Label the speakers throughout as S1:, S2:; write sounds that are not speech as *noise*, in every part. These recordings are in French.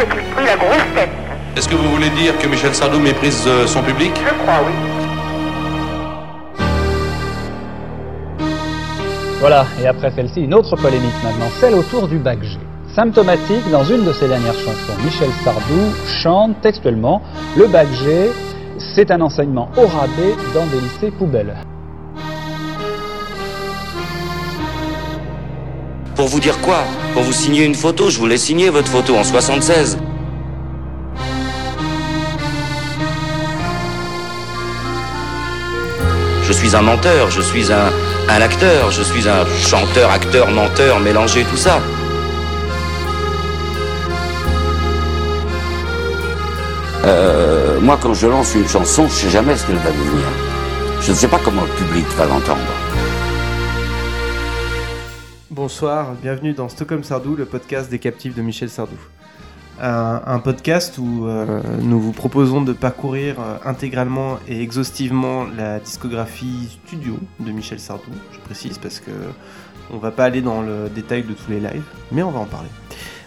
S1: est-il pris la grosse tête
S2: Est-ce que vous voulez dire que Michel Sardou méprise euh, son public?
S1: Je crois, oui.
S3: Voilà, et après celle-ci, une autre polémique maintenant, celle autour du bac G. Symptomatique, dans une de ses dernières chansons, Michel Sardou chante textuellement Le bac G, c'est un enseignement au rabais dans des lycées poubelles.
S4: Pour vous dire quoi Pour vous signer une photo, je voulais signer votre photo en 76. Je suis un menteur, je suis un, acteur, je suis un chanteur, acteur, menteur, mélangé, tout ça. Euh, moi, quand je lance une chanson, je sais jamais ce qu'elle va devenir. Je ne sais pas comment le public va l'entendre.
S5: Bonsoir, bienvenue dans Stockholm Sardou, le podcast des captifs de Michel Sardou. Un, podcast où euh, nous vous proposons de parcourir euh, intégralement et exhaustivement la discographie studio de Michel Sardou, je précise parce que on va pas aller dans le détail de tous les lives, mais on va en parler.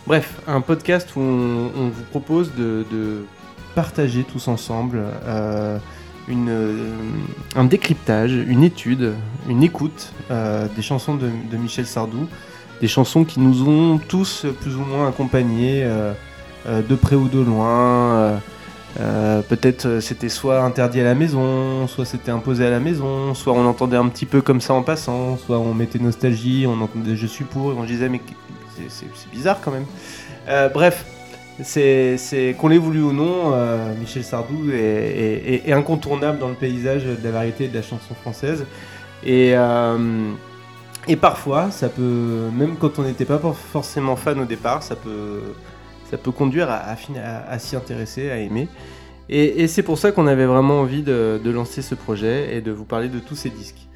S5: Bref, un podcast où on, vous propose de, de partager tous ensemble euh, une, euh, un décryptage, une étude, une écoute euh, des chansons de, Michel Sardou, des chansons qui nous ont tous plus ou moins accompagnés euh, de près ou de loin. Peut-être c'était soit interdit à la maison, soit c'était imposé à la maison, soit on entendait un petit peu comme ça en passant, soit on mettait nostalgie, on entendait je suis pour, et on disait mais c'est- bizarre quand même. Bref, c'est qu'on l'ait voulu ou non, euh, Michel Sardou est, incontournable dans le paysage de la variété et de la chanson française. Et, euh, et parfois, ça peut, même quand on n'était pas for- forcément fan au départ, ça peut, ça peut conduire à, à s'y intéresser, à aimer. Et, c'est pour ça qu'on avait vraiment envie de, de lancer ce projet et de vous parler de tous ces disques.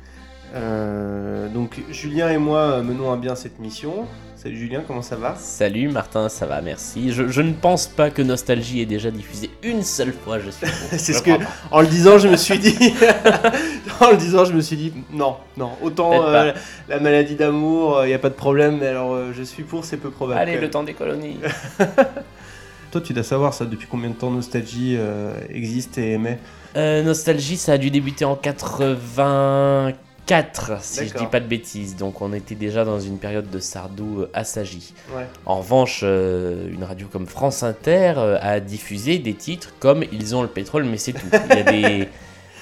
S5: Euh, donc Julien et moi menons à bien cette mission. Salut Julien, comment ça va?
S6: Salut Martin, ça va, merci. Je, je ne pense pas que Nostalgie ait déjà diffusé une seule fois, je suis. *laughs*
S5: C'est ce que, en le disant, je me suis dit, *laughs* en le disant, je me suis dit, non, non, autant euh, la maladie d'amour, il n'y a pas de problème, mais alors euh, je suis pour, c'est peu probable.
S6: Allez, le temps des colonies. *laughs*
S5: Toi, tu dois savoir ça, depuis combien de temps Nostalgie euh, existe et émet?
S6: Euh, Nostalgie, ça a dû débuter en 84, si je dis pas de bêtises. Donc on était déjà dans une période de Sardou euh, assagi.
S5: Ouais.
S6: En revanche, euh, une radio comme France Inter euh, a diffusé des titres comme Ils ont le pétrole, mais c'est tout. Il y a des. *laughs*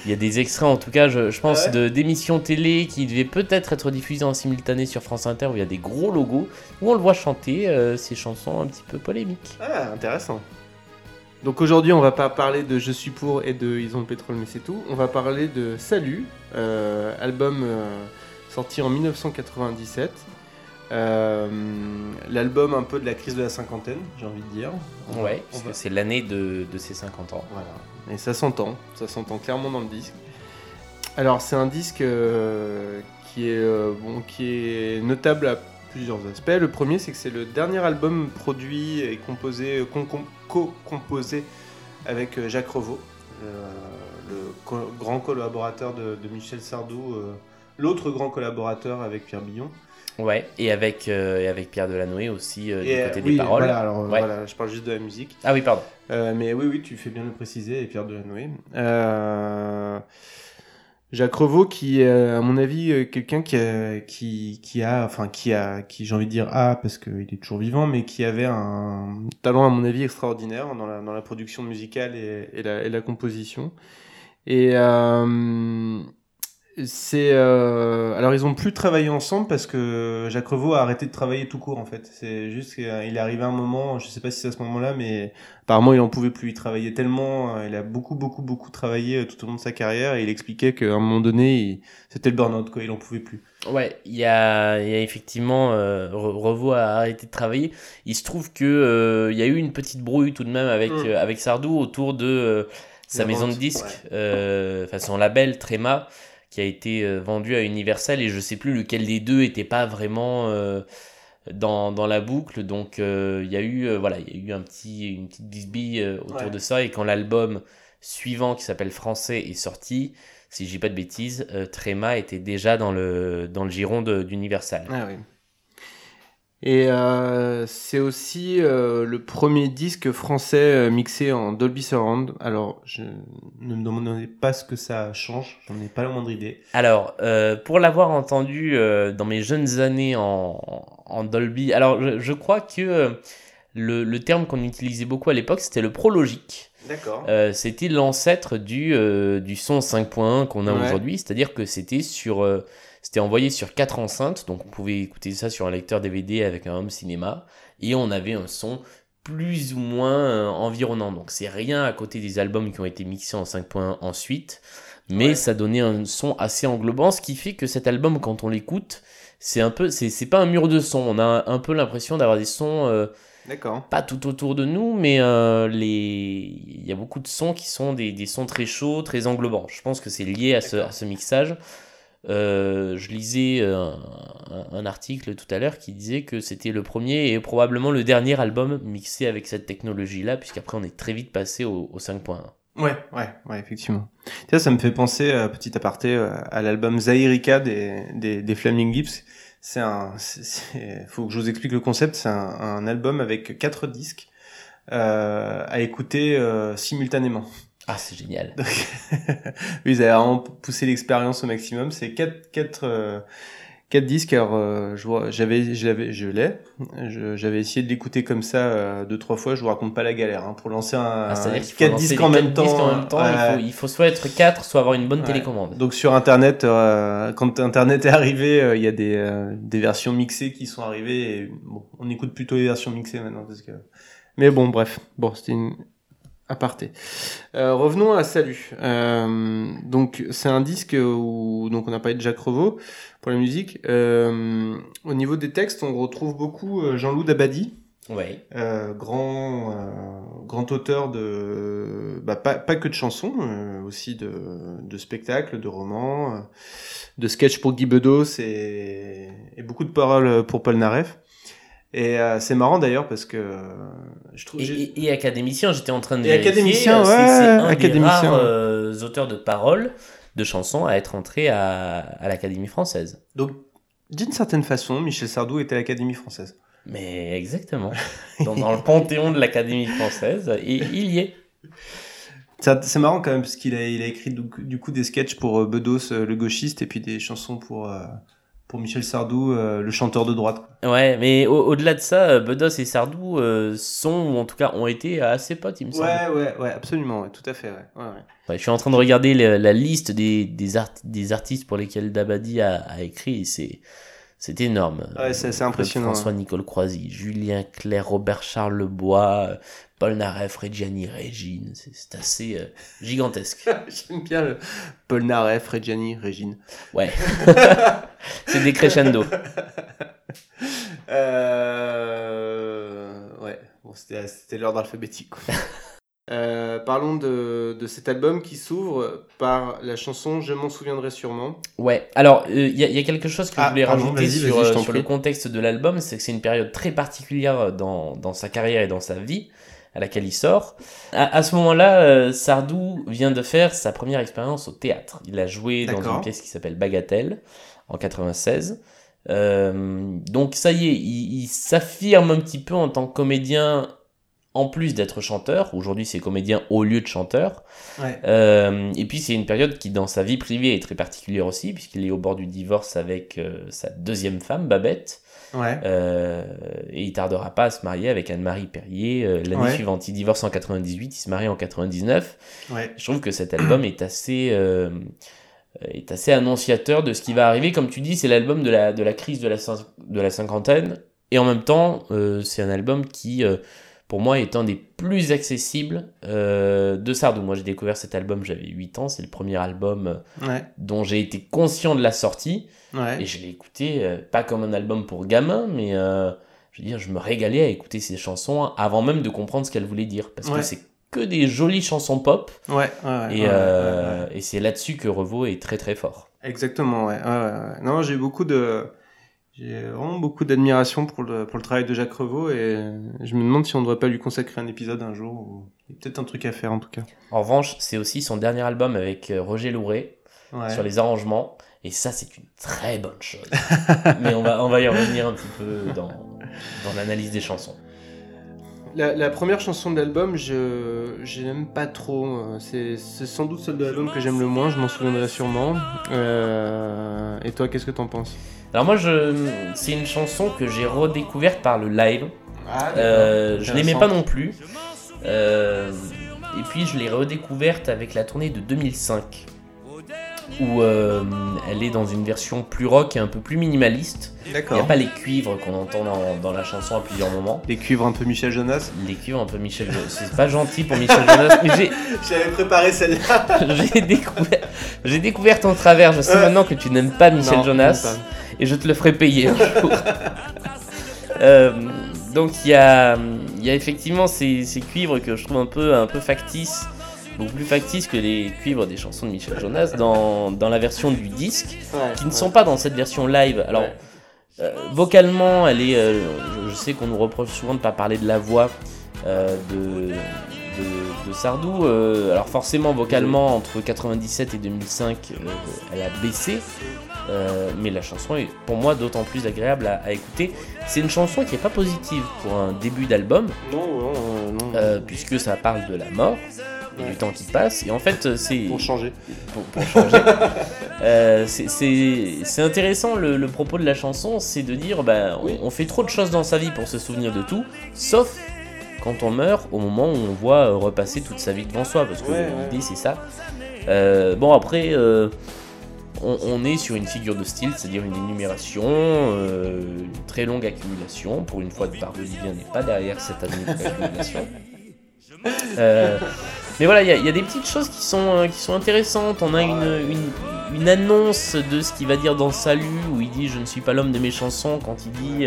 S6: Il y a des extraits, en tout cas, je, je pense,
S5: Ah ouais
S6: de d'émissions télé qui devaient peut-être être diffusées en simultané sur France Inter, où il y a des gros logos, où on le voit chanter euh, ces chansons un petit peu polémiques.
S5: Ah, intéressant. Donc aujourd'hui, on va pas parler de Je suis pour et de Ils ont le pétrole, mais c'est tout. On va parler de Salut, album euh, sorti en 1997. Euh, L'album un peu de la crise de la cinquantaine, j'ai envie de dire.
S6: Ouais, parce
S5: va-
S6: que c'est l'année de, de ses 50 ans.
S5: Voilà. Et ça s'entend, ça s'entend clairement dans le disque. Alors c'est un disque euh, qui, est, euh, bon, qui est notable à plusieurs aspects. Le premier c'est que c'est le dernier album produit et composé, co-composé avec euh, Jacques Revaux, euh, co- grand collaborateur de, de Michel Sardou, euh, l'autre grand collaborateur avec Pierre Billon.
S6: Ouais, et avec, euh, et avec Pierre Delanoë aussi euh,
S5: Et,
S6: du
S5: euh,
S6: côté
S5: oui,
S6: des paroles.
S5: Voilà, alors, euh,
S6: Ouais.
S5: voilà, je parle juste de la musique.
S6: Ah oui, pardon.
S5: Euh, mais oui, oui, tu fais bien de le préciser, et Pierre Delanoë. Euh, Jacques Revaux, qui est, à mon avis, euh, quelqu'un qui a, qui, qui a, enfin, qui a, qui, j'ai envie de dire, a, parce qu'il est toujours vivant, mais qui avait un talent, à mon avis, extraordinaire dans la, dans la production musicale et, et, la, et la composition. Et euh, c'est, euh, alors ils ont plus travaillé ensemble parce que Jacques Revaux a arrêté de travailler tout court en fait. C'est juste qu'il est arrivé un moment, je sais pas si c'est à ce moment-là, mais apparemment il en pouvait plus. Il travaillait tellement, euh, il a beaucoup beaucoup beaucoup travaillé euh, tout au long de sa carrière et il expliquait qu'à un moment donné, il- c'était le burn-out quoi, il en pouvait plus.
S6: Ouais, il y a, il y a effectivement euh, Re- Revo a arrêté de travailler. Il se trouve que euh, il y a eu une petite brouille tout de même avec
S5: Mm.
S6: euh, avec Sardou autour de euh, sa
S5: La
S6: maison
S5: vente,
S6: de disques,
S5: ouais.
S6: euh, enfin son label Tréma, qui a été euh, vendu à Universal et je sais plus lequel des deux était pas vraiment euh, dans, dans la boucle. Donc euh, il y a eu voilà, il y a eu un petit une petite bisbille autour
S5: Ouais.
S6: de ça et quand l'album suivant qui s'appelle Français est sorti, si je dis pas de bêtises, Tréma était déjà dans le, dans le giron d'Universal.
S5: Ah oui. Et euh, c'est aussi euh, le premier disque français euh, mixé en Dolby Surround. Alors, je ne me demandez pas ce que ça change, j'en ai pas la moindre idée.
S6: Alors, euh, pour l'avoir entendu euh, dans mes jeunes années en, en Dolby, alors je, je crois que le, le terme qu'on utilisait beaucoup à l'époque, c'était le Prologic.
S5: D'accord.
S6: Euh, c'était l'ancêtre du, euh, du son 5.1 qu'on a
S5: Ouais.
S6: aujourd'hui, c'est-à-dire que c'était sur, euh, c'était envoyé sur quatre enceintes, donc on pouvait écouter ça sur un lecteur DVD avec un home cinéma, et on avait un son plus ou moins euh, environnant. Donc c'est rien à côté des albums qui ont été mixés en 5.1 ensuite, mais
S5: Ouais.
S6: ça donnait un son assez englobant, ce qui fait que cet album, quand on l'écoute, c'est un peu, c'est c'est pas un mur de son. On a un peu l'impression d'avoir des sons euh,
S5: D'accord.
S6: pas tout autour de nous, mais euh, les... il y a beaucoup de sons qui sont des, des sons très chauds, très englobants. Je pense que c'est lié à ce,
S5: D'accord.
S6: à ce mixage. Euh, je lisais euh, un, article tout à l'heure qui disait que c'était le premier et probablement le dernier album mixé avec cette technologie-là, puisqu'après on est très vite passé au, au 5.1.
S5: Ouais, ouais, ouais, effectivement. Ça, ça me fait penser, euh, petit aparté, euh, à l'album Zahirika des, des, des Flaming Lips. C'est un, faut que je vous explique le concept. C'est un, album avec quatre disques à écouter simultanément.
S6: Ah, c'est génial.
S5: Donc, *laughs* ils avaient vraiment poussé l'expérience au maximum. C'est quatre, quatre, euh, quatre disques. Alors, euh, j'avais, j'avais, je l'ai. J'avais essayé de l'écouter comme ça euh, deux, trois fois. Je vous raconte pas la galère hein, pour lancer un
S6: Ah, C'est-à-dire qu'il faut
S5: quatre
S6: lancer
S5: disques
S6: les
S5: en même temps.
S6: disques en même temps. il, faut, il faut soit être 4, soit avoir une bonne
S5: Ouais.
S6: télécommande.
S5: Donc sur Internet, euh, quand Internet est arrivé, euh, il y a des, euh, des versions mixées qui sont arrivées. Et, bon, on écoute plutôt les versions mixées maintenant parce que. Mais bon, bref, bon, c'était une aparté. Euh, revenons à Salut. Euh, donc c'est un disque où donc on a parlé de Jacques Revaux pour la musique. Euh, au niveau des textes, on retrouve beaucoup euh, Jean-Loup Dabadi.
S6: Ouais.
S5: Euh, grand euh, grand auteur de bah, pas, pas que de chansons euh, aussi de, de spectacles de romans euh, de sketchs pour Guy Bedos et, et beaucoup de paroles pour Paul Naref et euh, c'est marrant d'ailleurs parce que euh, je trouve
S6: Et,
S5: j'ai-
S6: et- et académicien, j'étais en train de
S5: Et
S6: vérifier.
S5: académicien,
S6: euh,
S5: ouais,
S6: c'est un des
S5: académicien,
S6: rares euh, auteurs de paroles, de chansons à être entré à, à l'Académie française.
S5: donc d'une certaine façon Michel Sardou était à l'Académie française
S6: Mais exactement. *laughs* dans, dans le panthéon de l'Académie française, et il y est.
S5: C'est marrant quand même parce qu'il a, il a écrit du, coup- du coup des sketchs pour Bedos le gauchiste et puis des chansons pour pour Michel Sardou euh, le chanteur de droite.
S6: Ouais, mais au- au-delà de ça, euh, Bedos et Sardou euh, sont, ou en tout cas ont été assez potes, il me semble.
S5: Ouais, ouais, ouais, absolument, ouais, tout à fait, ouais. ouais, ouais.
S6: Ouais, je suis en train de regarder la liste des, des, art- des artistes pour lesquels Dabadi a, a écrit, c'est c'est énorme.
S5: Ouais, c'est- impressionnant,
S6: François Nicole Croisy, Julien Clerc, Robert Charles Lebois, Paul Naref, Reggiani, Régine, c'est assez euh, gigantesque. *laughs*
S5: J'aime bien le Paul Naref, Reggiani, Régine.
S6: Ouais, *laughs* c'est des crescendo. *laughs*
S5: Euh... Ouais, bon, c'était l'ordre alphabétique. quoi. Euh, parlons de, de cet album qui s'ouvre par la chanson Je m'en souviendrai sûrement.
S6: Ouais, alors il y, a- y a quelque chose que
S5: Ah,
S6: je voulais
S5: pardon,
S6: rajouter sur, sur le contexte de l'album, c'est que c'est une période très particulière dans, dans sa carrière et dans sa vie à laquelle il sort. À, à ce moment-là, euh, Sardou vient de faire sa première expérience au théâtre. Il a joué dans une pièce qui s'appelle Bagatelle en 96. Euh, donc ça y est, il, il s'affirme un petit peu en tant que comédien en plus d'être chanteur. Aujourd'hui, c'est comédien au lieu de chanteur.
S5: Ouais.
S6: Euh, et puis c'est une période qui dans sa vie privée est très particulière aussi, puisqu'il est au bord du divorce avec euh, sa deuxième femme, Babette,
S5: Ouais.
S6: euh, et il tardera pas à se marier avec Anne-Marie Perrier euh, l'année
S5: Ouais.
S6: suivante. Il divorce en 98, il se marie en 99.
S5: Ouais.
S6: Je trouve que cet album est assez, euh, est assez annonciateur de ce qui va arriver. Comme tu dis, c'est l'album de la, de la crise de la, de la cinquantaine, et en même temps, c'est un album qui... pour moi, est un des plus accessibles euh, de Sardou. Moi, j'ai découvert cet album, j'avais 8 ans. C'est le premier album euh,
S5: Ouais.
S6: dont j'ai été conscient de la sortie.
S5: Ouais.
S6: Et je l'ai écouté, euh, pas comme un album pour gamins, mais euh, je veux dire, je me régalais à écouter ces chansons avant même de comprendre ce qu'elles voulaient dire. Parce
S5: Ouais.
S6: que c'est que des jolies chansons pop.
S5: Ouais.
S6: et c'est là-dessus que Revo est très très fort.
S5: Exactement, ouais. Non, j'ai beaucoup de. J'ai vraiment beaucoup d'admiration pour le, pour le travail de Jacques Revaux et je me demande si on ne devrait pas lui consacrer un épisode un jour. Ou... Il y a peut-être un truc à faire en tout cas.
S6: En revanche, c'est aussi son dernier album avec euh, Roger Louret
S5: Ouais.
S6: sur les arrangements. Et ça, c'est une très bonne chose. *laughs* mais on va, on va y revenir un petit peu dans, dans l'analyse des chansons.
S5: La, la première chanson de l'album, je je n'aime pas trop. C'est c'est sans doute celle de l'album que j'aime le moins, je m'en souviendrai sûrement. Euh, et toi, qu'est-ce que t'en penses?
S6: Alors moi, je, c'est une chanson que j'ai redécouverte par le live.
S5: ah,
S6: Euh, je l'aimais pas non plus. Euh, et puis je l'ai redécouverte avec la tournée de 2005, où euh, elle est dans une version plus rock et un peu plus minimaliste. Il n'y a pas les cuivres qu'on entend dans, dans la chanson à plusieurs moments.
S5: Les cuivres un peu Michel Jonas.
S6: Les cuivres un peu Michel Jonas. C'est pas gentil pour Michel Jonas, mais j'ai, *laughs*
S5: J'avais préparé celle-là. *laughs*
S6: j'ai découvert, j'ai découvert ton travers. Je sais
S5: Euh.
S6: maintenant que tu n'aimes pas Michel
S5: Non,
S6: Jonas. Et je te le ferai payer un jour. *laughs* Euh, donc il y a, y a effectivement ces, ces cuivres que je trouve un peu, un peu factices, beaucoup plus factices que les cuivres des chansons de Michel Jonas dans, dans la version du disque, qui ne sont pas dans cette version live. Alors
S5: Ouais.
S6: euh, vocalement, elle est, euh, je, je sais qu'on nous reproche souvent de ne pas parler de la voix de, de, de Sardou. Euh, alors forcément, vocalement, entre 97 et 2005, euh, elle a baissé. Euh, mais la chanson est pour moi d'autant plus agréable à, à écouter. C'est une chanson qui n'est pas positive pour un début d'album,
S5: Non, non, euh, non.
S6: euh, puisque ça parle de la mort et
S5: Ouais.
S6: du temps qui passe. Et en fait, c'est
S5: Pour changer.
S6: pour, pour changer. *laughs* Euh, c'est- intéressant le, le propos de la chanson, c'est de dire bah, on,
S5: Oui.
S6: on fait trop de choses dans sa vie pour se souvenir de tout, sauf quand on meurt au moment où on voit euh, repasser toute sa vie devant soi, parce que
S5: Ouais,
S6: l'idée
S5: ouais.
S6: c'est ça. Euh, bon après, euh, on, est sur une figure de style, c'est-à-dire une énumération, euh, une très longue accumulation. Pour une fois, Barbelivien n'est pas derrière cette accumulation. Euh, mais voilà, il y, a- des petites choses qui sont, euh, qui sont intéressantes. On a une, une, annonce de ce qu'il va dire dans Salut, où il dit Je ne suis pas l'homme de mes chansons, quand il dit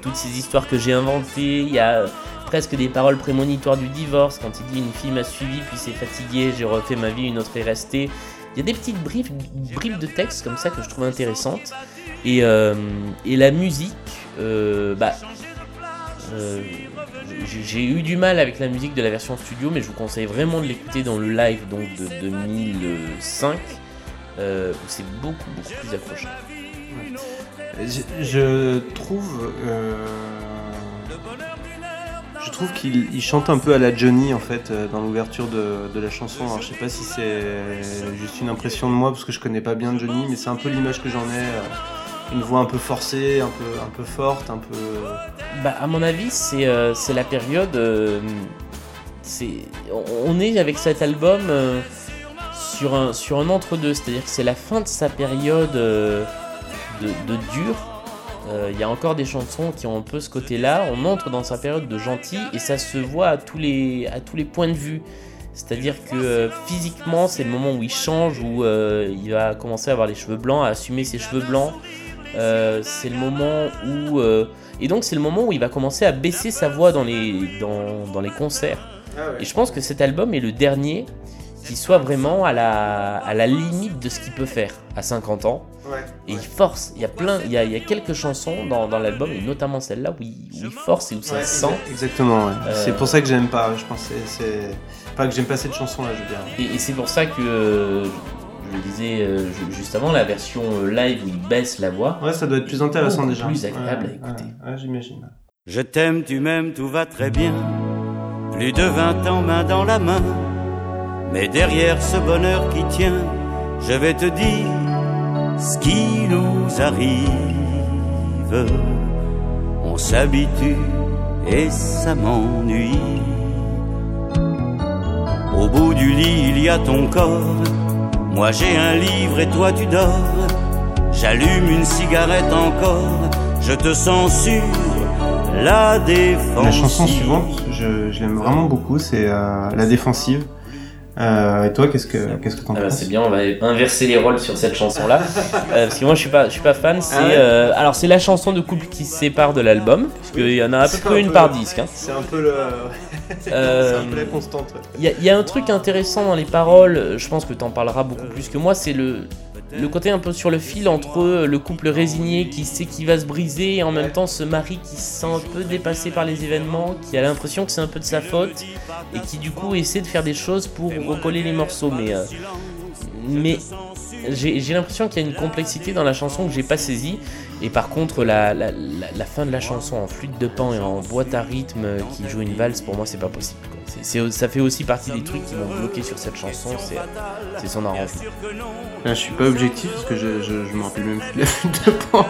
S6: toutes ces histoires que j'ai inventées. Il y a presque des paroles prémonitoires du divorce, quand il dit Une fille m'a suivi, puis s'est fatiguée, j'ai refait ma vie, une autre est restée. Il y a des petites bribes, bribes de texte comme ça que je trouve intéressantes. Et, euh, et la musique, euh, bah. euh, j'ai- eu du mal avec la musique de la version studio, mais je vous conseille vraiment de l'écouter dans le live donc de 2005, euh, c'est beaucoup beaucoup plus accrocheur.
S5: Je, je trouve. Je trouve qu'il il chante un peu à la Johnny en fait euh, dans l'ouverture de, la chanson. Alors, je sais pas si c'est juste une impression de moi parce que je connais pas bien Johnny, mais c'est un peu l'image que j'en ai. euh, Une voix un peu forcée, un peu, un peu forte, un peu.
S6: Bah, à mon avis, c'est euh, la période. on- est avec cet album sur un, sur un entre-deux, c'est-à-dire que c'est la fin de sa période de, de dur. Euh, Il y a encore des chansons qui ont un peu ce côté-là. On entre dans sa période de gentil et ça se voit à tous les, à tous les points de vue. C'est-à-dire que euh, physiquement, c'est le moment où il change, où euh, il va commencer à avoir les cheveux blancs, à assumer ses cheveux blancs. Euh, c'est le moment où euh, et donc c'est le moment où il va commencer à baisser sa voix dans les, dans, dans les concerts. Et je pense que cet album est le dernier qui soit vraiment à la, à la limite de ce qu'il peut faire à 50 ans.
S5: Ouais.
S6: Et il force, il y a plein, il y a, il y a quelques chansons dans, dans l'album, et notamment celle-là où il, où il force et où ça
S5: Ouais,
S6: se sent.
S5: exa- Exactement, ouais.
S6: Euh,
S5: C'est pour ça que j'aime pas. Je pense que c'est-. Pas que j'aime pas cette chanson là, je veux dire.
S6: Et, et c'est pour ça que, euh, je le disais euh, ju- juste avant, la version live où il baisse la voix,
S5: Ouais, ça doit être plus intéressant déjà.
S6: plus agréable à écouter.
S5: Ouais, ouais, j'imagine.
S1: Je t'aime, tu m'aimes, tout va très bien. Plus de vingt ans main dans la main. Mais derrière ce bonheur qui tient, je vais te dire ce qui nous arrive. On s'habitue et ça m'ennuie. Au bout du lit, il y a ton corps. Moi j'ai un livre et toi tu dors. J'allume une cigarette encore. Je te sens sur la défense.
S5: La chanson suivante, je, je l'aime vraiment beaucoup, c'est euh, La Défensive. Euh, et toi, qu'est-ce que qu'est-ce que t'en
S6: Ah bah,
S5: penses
S6: c'est bien, on va inverser les rôles sur cette chanson-là. *laughs* Euh, parce que moi je suis pas, je suis pas fan. C'est,
S5: Ah ouais
S6: euh, alors c'est la chanson de couple qui se sépare de l'album, parce qu'il y en a à peu près
S5: un
S6: une
S5: peu-
S6: par disque. hein.
S5: C'est un peu le. *laughs*
S6: Euh,
S5: c'est un peu la constante. ouais.
S6: Il y, y a un truc intéressant dans les paroles, je pense que tu en parleras beaucoup plus que moi, c'est le, le côté un peu sur le fil entre le couple résigné qui sait qu'il va se briser et en même temps ce mari qui se sent un peu dépassé par les événements, qui a l'impression que c'est un peu de sa faute et qui du coup essaie de faire des choses pour recoller les morceaux. Mais, euh, mais j'ai l'impression qu'il y a une complexité dans la chanson que j'ai pas saisie. Et par contre, la, la, fin de la chanson en flûte de pan et en boîte à rythme euh, qui joue une valse, pour moi, c'est pas possible. Ça fait aussi partie des trucs qui m'ont bloqué sur cette chanson, c'est son arrangement.
S5: Je suis pas objectif parce que je, je, je me rappelle même plus de la de.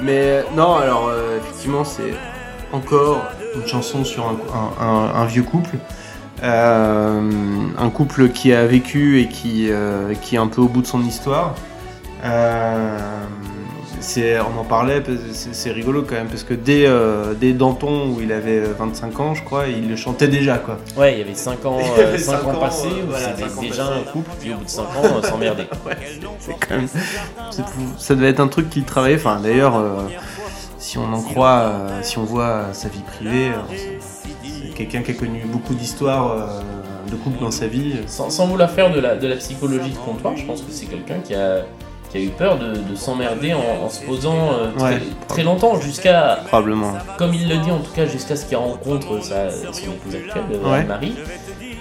S5: Mais euh, non, alors euh, effectivement, c'est encore une chanson sur un, un- vieux couple. Euh, un couple qui a vécu et qui, qui est un peu au bout de son histoire. Euh, c'est, on en parlait, c'est, rigolo quand même, parce que dès, euh, dès Danton, où il avait 25 ans, je crois, il le chantait déjà. quoi.
S6: Ouais, il y avait 5 ans, *laughs*
S5: avait
S6: euh, cinq
S5: cinq
S6: ans
S5: ans,
S6: passés
S5: euh,
S6: où
S5: voilà,
S6: c'était
S5: cinq ans
S6: déjà
S5: passés.
S6: un couple qui, au bout de 5 ans, s'emmerdait. *laughs*
S5: Ouais, c'est quand même. Ça devait être un truc qu'il travaillait. Enfin, d'ailleurs, euh, si on en croit, euh, si on voit sa vie privée, c'est- quelqu'un qui a connu beaucoup d'histoires de couple dans sa vie.
S6: Sans, sans vouloir faire de la, de la psychologie de comptoir, je pense que c'est quelqu'un qui a, qui a eu peur de, de s'emmerder en, en se posant euh, très,
S5: Ouais.
S6: très longtemps, jusqu'à,
S5: Probablement.
S6: comme il le dit en tout cas, jusqu'à ce qu'il rencontre sa, son épouse actuelle, euh,
S5: Ouais.
S6: Marie.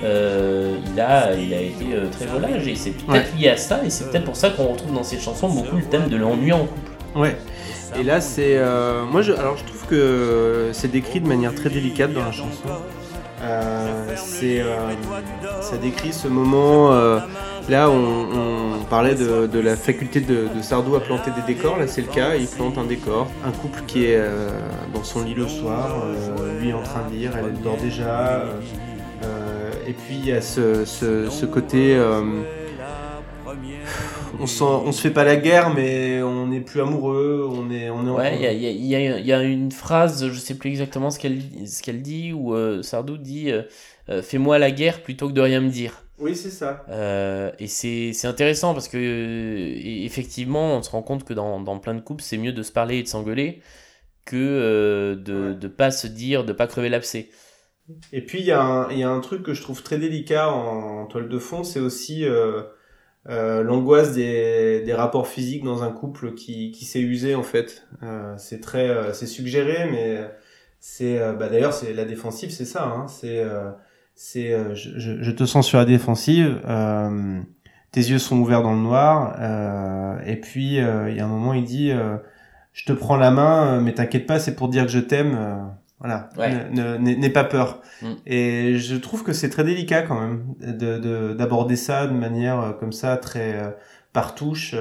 S6: Euh, il, a, il a été euh, très volage et c'est peut-être
S5: Ouais.
S6: lié à ça et c'est peut-être pour ça qu'on retrouve dans ces chansons beaucoup le thème de l'ennui en couple.
S5: Ouais. Et là, c'est. moi, je, alors, je trouve que c'est décrit de manière très délicate dans la chanson. C'est, ça décrit ce moment. Là, on, on parlait de, de la faculté de, de Sardou à planter des décors. Là, c'est le cas. Il plante un décor. Un couple qui est euh, dans son lit le soir, euh, lui en train de lire, elle dort déjà. euh, et puis, il y a ce, ce, ce côté. on, se fait pas la guerre, mais on n'est plus amoureux, on est, on est
S6: Ouais, il y a, y y y une phrase, je sais plus exactement ce qu'elle ce qu'elle dit, où Sardou dit Fais-moi la guerre plutôt que de rien me dire.
S5: Oui, c'est ça.
S6: Euh, et c'est c'est intéressant parce que, euh, et- effectivement, on se rend compte que dans, dans plein de couples, c'est mieux de se parler et de s'engueuler que euh, de ne pas se dire, de pas crever l'abcès.
S5: Et puis il y, a un- il y a un truc que je trouve très délicat en, en toile de fond, c'est aussi euh, euh, l'angoisse des, des rapports physiques dans un couple qui, qui s'est usé en fait. Euh, c'est très, euh, c'est suggéré, mais c'est, bah, d'ailleurs c'est la défensive, c'est ça. Hein, c'est, euh, c'est, euh, je, je- je te sens sur la défensive. euh, tes yeux sont ouverts dans le noir. euh, et puis euh, il y a un moment, il dit, euh, je te prends la main, euh, mais t'inquiète pas, c'est pour dire que je t'aime. euh, voilà,
S6: Ouais.
S5: N'aie pas peur.
S6: Mm.
S5: Et je trouve que c'est très délicat quand même de de- d'aborder ça de manière euh, comme ça très euh, par touche.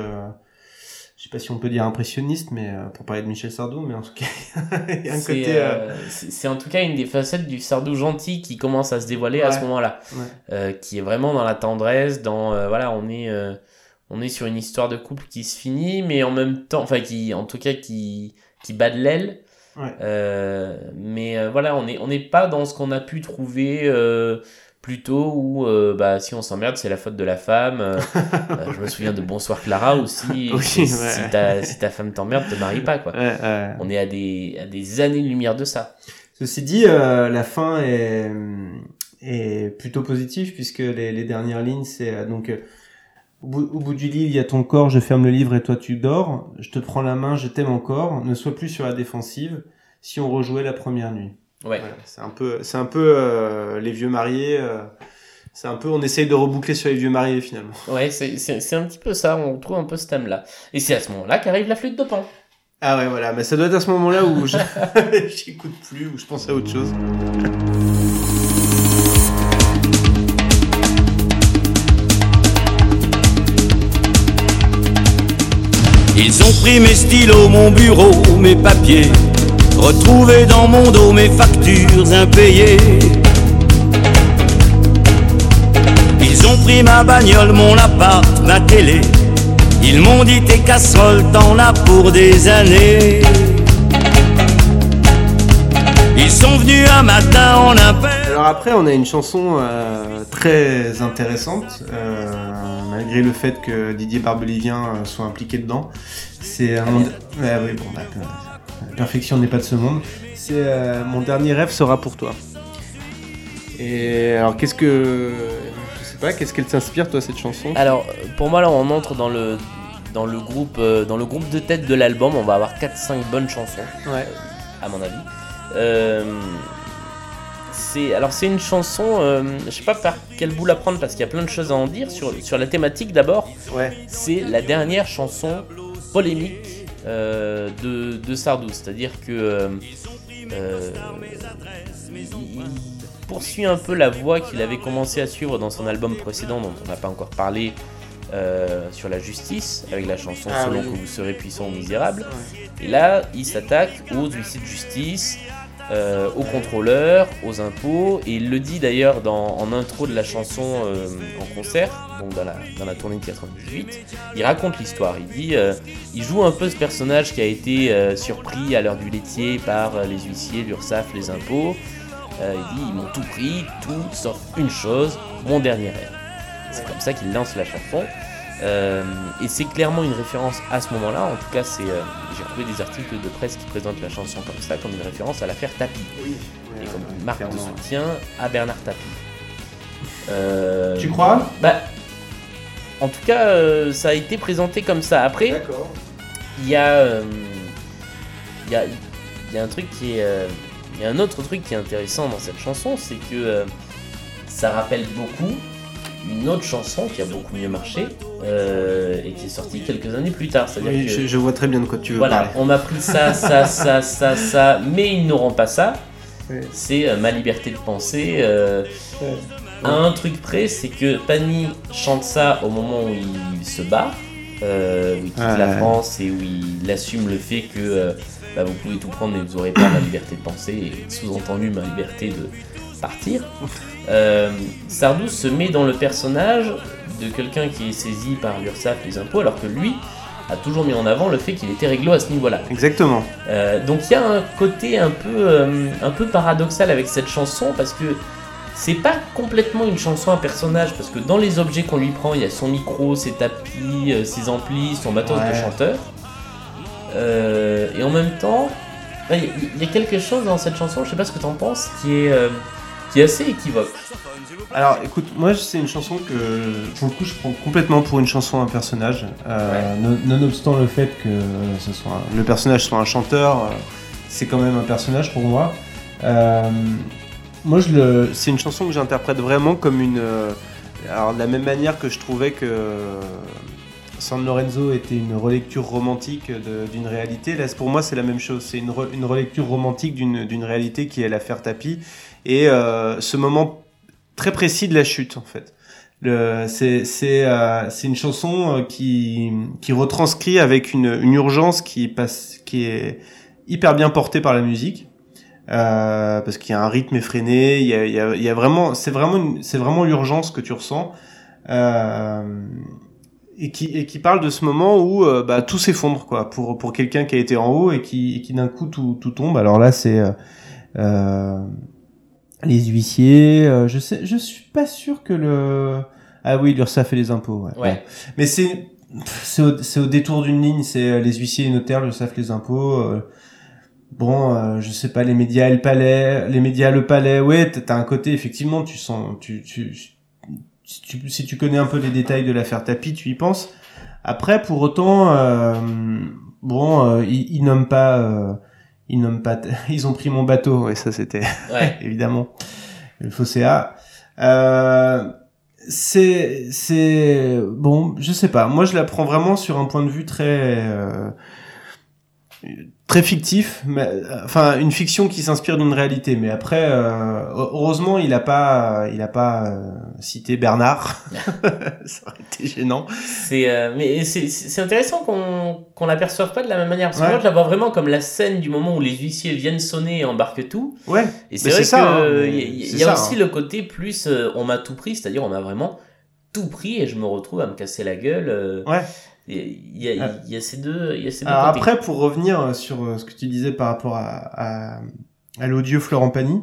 S5: Je sais pas si on peut dire impressionniste, mais euh, pour parler de Michel Sardou, mais en tout cas *laughs* il y a un
S6: C'est
S5: côté. euh,
S6: euh, c'est en tout cas une des facettes du Sardou gentil qui commence à se dévoiler à ce moment-là,
S5: Ouais.
S6: Euh, qui est vraiment dans la tendresse, dans euh, voilà, on est on est sur une histoire de couple qui se finit, mais en même temps, enfin qui en tout cas qui qui bat de l'aile.
S5: Ouais.
S6: Mais voilà, on n'est on n'est pas dans ce qu'on a pu trouver euh, plus tôt où euh, bah, si on s'emmerde, c'est la faute de la femme. Euh, *laughs* euh, je me souviens de Bonsoir Clara aussi.
S5: Oui,
S6: si,
S5: ouais.
S6: si ta, si ta femme t'emmerde, te marie pas. Quoi.
S5: ouais, ouais.
S6: On est à des, à des années-lumière de ça.
S5: Ceci dit, euh, la fin est, est plutôt positive puisque les, les dernières lignes, c'est donc au bout, au bout du lit, il y a ton corps, je ferme le livre et toi tu dors. Je te prends la main, je t'aime encore. Ne sois plus sur la défensive. Si on rejouait la première nuit.
S6: Ouais.
S5: Voilà, c'est un peu, c'est un peu euh, les vieux mariés. euh, c'est un peu, on essaye de reboucler sur les vieux mariés finalement. *laughs*
S6: Ouais, c'est c'est- c'est un petit peu ça, on retrouve un peu ce thème-là. Et c'est à ce moment-là qu'arrive la flûte de pan.
S5: Ah ouais, voilà, mais ça doit être à ce moment-là où je- *laughs* j'écoute plus, où je pense à autre chose.
S1: Ils ont pris mes stylos, mon bureau, mes papiers, retrouvé dans mon dos mes factures impayées. Ils ont pris ma bagnole, mon appart, ma télé. Ils m'ont dit tes casseroles, t'en as pour des années. Ils sont venus un matin en impair.
S5: Alors après, on a une chanson euh, très intéressante, euh, malgré le fait que Didier Barbelivien euh, soit impliqué dedans. C'est un monde... Ouais, oui, bon, bah, la perfection n'est pas de ce monde. C'est euh, Mon dernier rêve sera pour toi. Et alors, qu'est-ce que... Je sais pas, qu'est-ce qu'elle t'inspire, toi, cette chanson?
S6: Alors, pour moi, là, on entre dans le, dans le, groupe, euh, dans le groupe de tête de l'album. On va avoir 4-5 bonnes chansons,
S5: Ouais.
S6: à mon avis. Euh, c'est alors c'est une chanson, euh, je sais pas par quel bout la prendre parce qu'il y a plein de choses à en dire sur, sur la thématique d'abord.
S5: Ouais.
S6: c'est la dernière chanson polémique euh, de, de Sardou. C'est-à-dire que euh, euh, il, il poursuit un peu la voie qu'il avait commencé à suivre dans son album précédent, dont on n'a pas encore parlé, euh, sur la justice, avec la chanson
S5: Ah
S6: Selon
S5: oui.
S6: que vous serez puissant ou misérable. Et là, il s'attaque aux huissiers de justice, euh, aux contrôleurs, aux impôts, et il le dit d'ailleurs en intro de la chanson euh, en concert, donc dans la, dans la tournée de 98. Il raconte l'histoire. Il dit, euh, il joue un peu ce personnage qui a été euh, surpris à l'heure du laitier par les huissiers, l'URSSAF, les impôts. Il dit, ils m'ont tout pris, tout sauf une chose, mon dernier rêve. C'est comme ça qu'il lance la chanson. Euh, et c'est clairement une référence à ce moment-là. En tout cas, c'est euh, j'ai trouvé des articles de presse qui présentent la chanson comme ça, comme une référence à l'affaire Tapie et comme une marque de soutien à Bernard Tapie. Euh,
S5: Tu crois?
S6: Bah, en tout cas, ça a été présenté comme ça. Après, il y a, il y a, y a un truc qui est, il y a un autre truc qui est intéressant dans cette chanson, c'est que ça rappelle beaucoup une autre chanson qui a beaucoup mieux marché euh, et qui est sortie quelques années plus tard. C'est-à-dire
S5: Oui,
S6: que
S5: je, je vois très bien de quoi tu veux
S6: voilà,
S5: parler.
S6: on m'a pris ça, ça, ça, ça, ça, mais ils n'auront pas ça. C'est euh, ma liberté de penser. euh, À un truc près, c'est que Pani chante ça au moment où il se bat, euh, où il quitte
S5: Ouais,
S6: la. France et où il assume le fait que bah, vous pouvez tout prendre mais vous n'aurez pas ma liberté de penser et sous-entendu ma liberté de partir. *laughs* Euh, Sardou se met dans le personnage de quelqu'un qui est saisi par l'URSSAF, les impôts, alors que lui a toujours mis en avant le fait qu'il était réglo à ce niveau-là.
S5: Exactement.
S6: Euh, donc il y a un côté un peu, euh, un peu paradoxal avec cette chanson parce que c'est pas complètement une chanson à personnage parce que dans les objets qu'on lui prend, il y a son micro, ses tapis, ses amplis, son matos
S5: Ouais.
S6: de chanteur. Et en même temps, il y, a- quelque chose dans cette chanson, je sais pas ce que t'en penses, qui est, qui est assez équivoque.
S5: Alors écoute, moi c'est une chanson que pour le coup je prends complètement pour une chanson un personnage, euh, non- nonobstant le fait que ce soit un- le personnage soit un chanteur, euh, c'est quand même un personnage pour moi. Euh, moi je le, c'est une chanson que j'interprète vraiment comme une, euh, alors de la même manière que je trouvais que San Lorenzo était une relecture romantique de- d'une réalité, là pour moi c'est la même chose, c'est une, re- une relecture romantique d'une d'une réalité qui est l'affaire Tapi et euh, ce moment très précis de la chute en fait. C'est euh, c'est une chanson euh, qui qui retranscrit avec une, une urgence qui passe qui est hyper bien portée par la musique parce qu'il y a un rythme effréné. Il y a il y a, vraiment c'est vraiment c'est vraiment l'urgence que tu ressens. Et qui, et qui parle de ce moment où bah, tout s'effondre quoi pour pour quelqu'un qui a été en haut et qui, qui d'un coup tout, tout tombe alors là c'est les huissiers euh, je sais je suis pas sûr que le ah oui l'URSSAF et les impôts ouais,
S6: Ouais.
S5: mais c'est c'est au, c'est au détour d'une ligne c'est euh, les huissiers et notaires l'URSSAF les impôts euh, bon euh, je sais pas les médias et le palais les médias le palais ouais t'as un côté effectivement tu sens tu tu si tu, si tu connais un peu les détails de l'affaire Tapi, tu y penses. Après, pour autant, euh, bon, euh, ils, ils nomment pas, euh, ils nomment pas, *laughs* ils ont pris mon bateau. Ouais, ça c'était *laughs*
S6: Ouais.
S5: évidemment le Fosséa. Euh, c'est, c'est bon, je sais pas. Moi, je la prends vraiment sur un point de vue très, euh, très fictif, mais euh, enfin une fiction qui s'inspire d'une réalité. Mais après, euh, heureusement, il a pas, il a pas euh, cité Bernard. *laughs* Ça aurait été gênant.
S6: C'est euh, mais c'est intéressant qu'on qu'on l'aperçoive pas de la même manière parce que
S5: Ouais.
S6: moi je la vois vraiment comme la scène du moment où les huissiers viennent sonner et embarquent tout
S5: Ouais.
S6: et c'est vrai
S5: ça, hein,
S6: y, y a
S5: ça,
S6: aussi
S5: hein.
S6: le côté plus on m'a tout pris c'est-à-dire on m'a vraiment tout pris et je me retrouve à me casser la gueule
S5: Ouais.
S6: Il y a- il y, a- il y a ces deux il y a ces deux
S5: Alors
S6: côtés.
S5: après, pour revenir sur euh, ce que tu disais par rapport à, à, à l'odieux Florent Pagny,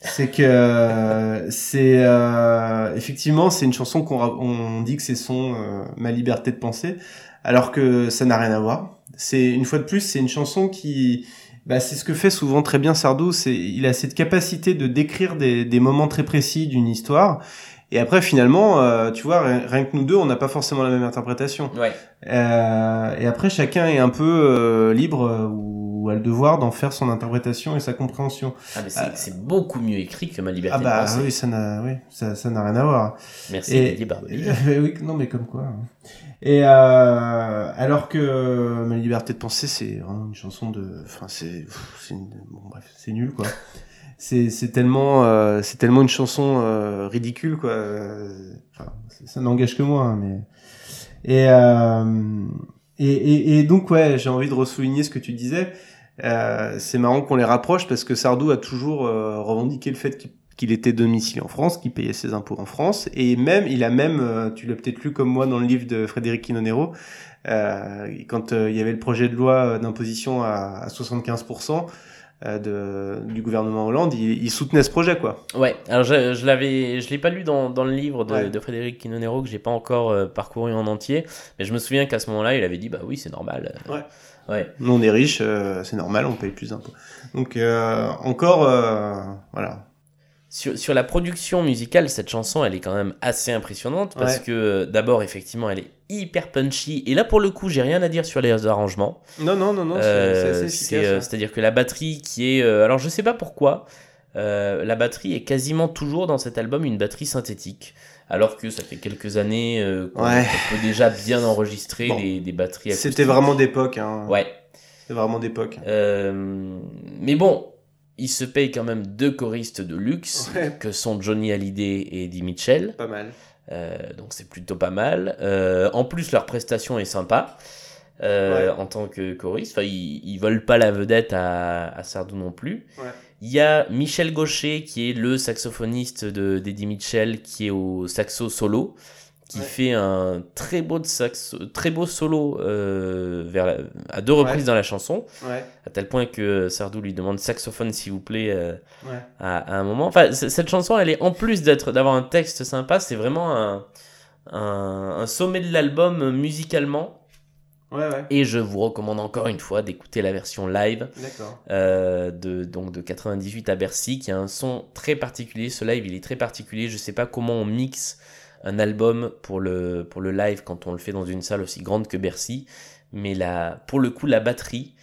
S5: c'est que euh, c'est euh, effectivement c'est une chanson qu'on on dit que c'est son euh, ma liberté de penser, alors que ça n'a rien à voir. C'est une fois de plus, c'est une chanson qui bah, c'est ce que fait souvent très bien Sardou, c'est il a cette capacité de décrire des, des moments très précis d'une histoire. Et après, finalement, euh, tu vois, rien, que nous deux, on n'a pas forcément la même interprétation.
S6: ouais
S5: Euh, et après, chacun est un peu euh, libre euh, ou ou a le devoir d'en faire son interprétation et sa compréhension.
S6: Ah, mais c'est beaucoup mieux écrit que Ma liberté
S5: Ah bah
S6: de penser.
S5: oui, ça n'a oui, ça, ça n'a rien à voir.
S6: Merci
S5: Et-
S6: Didier *laughs*
S5: oui, non, mais comme quoi. hein. Et euh, alors que Ma liberté de penser, c'est vraiment une chanson de. Enfin, c'est. Bon, bref, c'est nul, quoi. C'est c'est tellement, euh, c'est tellement une chanson euh, ridicule, quoi. Enfin, ça n'engage que moi, hein, mais. Et, euh, et, et, et donc, ouais, j'ai envie de ressouligner ce que tu disais. Euh, c'est marrant qu'on les rapproche parce que Sardou a toujours euh, revendiqué le fait qu'il était domicilié en France, qu'il payait ses impôts en France, et même, il a même, euh, tu l'as peut-être lu comme moi dans le livre de Frédéric Quinonero, euh, quand il y avait le projet de loi d'imposition à, à 75% euh, de, du gouvernement Hollande, il, il soutenait ce projet, quoi.
S6: Ouais, alors je, je l'avais, je l'ai pas lu dans, dans le livre de,
S5: Ouais.
S6: de Frédéric Quinonero que j'ai pas encore euh, parcouru en entier, mais je me souviens qu'à ce moment-là, il avait dit bah oui c'est normal. euh,
S5: Ouais.
S6: Ouais.
S5: Nous, on est riches, euh, c'est normal, on paye plus d'impôts. Donc, euh, encore, euh, voilà.
S6: Sur, sur la production musicale, cette chanson, elle est quand même assez impressionnante parce
S5: Ouais.
S6: que euh, d'abord, effectivement, elle est hyper punchy. Et là, pour le coup, j'ai rien à dire sur les arrangements.
S5: Non, non, non, non, c'est
S6: Euh,
S5: c'est
S6: euh. C'est-à-dire que la batterie qui est... euh, alors, je sais pas pourquoi, la batterie est quasiment toujours dans cet album une batterie synthétique. Alors que ça fait quelques années qu'on,
S5: Ouais.
S6: peut déjà bien enregistrer
S5: Bon.
S6: des, des batteries
S5: C'était vraiment d'époque, hein.
S6: Ouais.
S5: C'était vraiment d'époque.
S6: Mais bon, il se paye quand même deux choristes de luxe,
S5: Ouais.
S6: que sont Johnny Hallyday et Eddie Mitchell.
S5: Pas mal.
S6: Euh, donc c'est plutôt pas mal. Euh, en plus, leur prestation est sympa euh,
S5: Ouais.
S6: en tant que choriste. Enfin, ils, ils volent pas la vedette à, à Sardou non plus.
S5: Ouais.
S6: Il y a Michel Gaucher qui est le saxophoniste de d'Eddie Mitchell qui est au saxo solo qui
S5: Ouais.
S6: fait un très beau de saxo, très beau solo euh, vers la- à deux reprises
S5: Ouais.
S6: dans la chanson
S5: Ouais,
S6: à tel point que Sardou lui demande saxophone s'il vous plaît euh, à, à un moment. Enfin, cette chanson, elle est en plus d'être d'avoir un texte sympa, c'est vraiment un, un, un sommet de l'album musicalement. Et je vous recommande encore une fois d'écouter la version live euh, de donc de 98 à Bercy, qui a un son très particulier. Ce live, il est très particulier. Je sais pas comment on mixe un album pour le pour le live quand on le fait dans une salle aussi grande que Bercy, mais la pour le coup la batterie.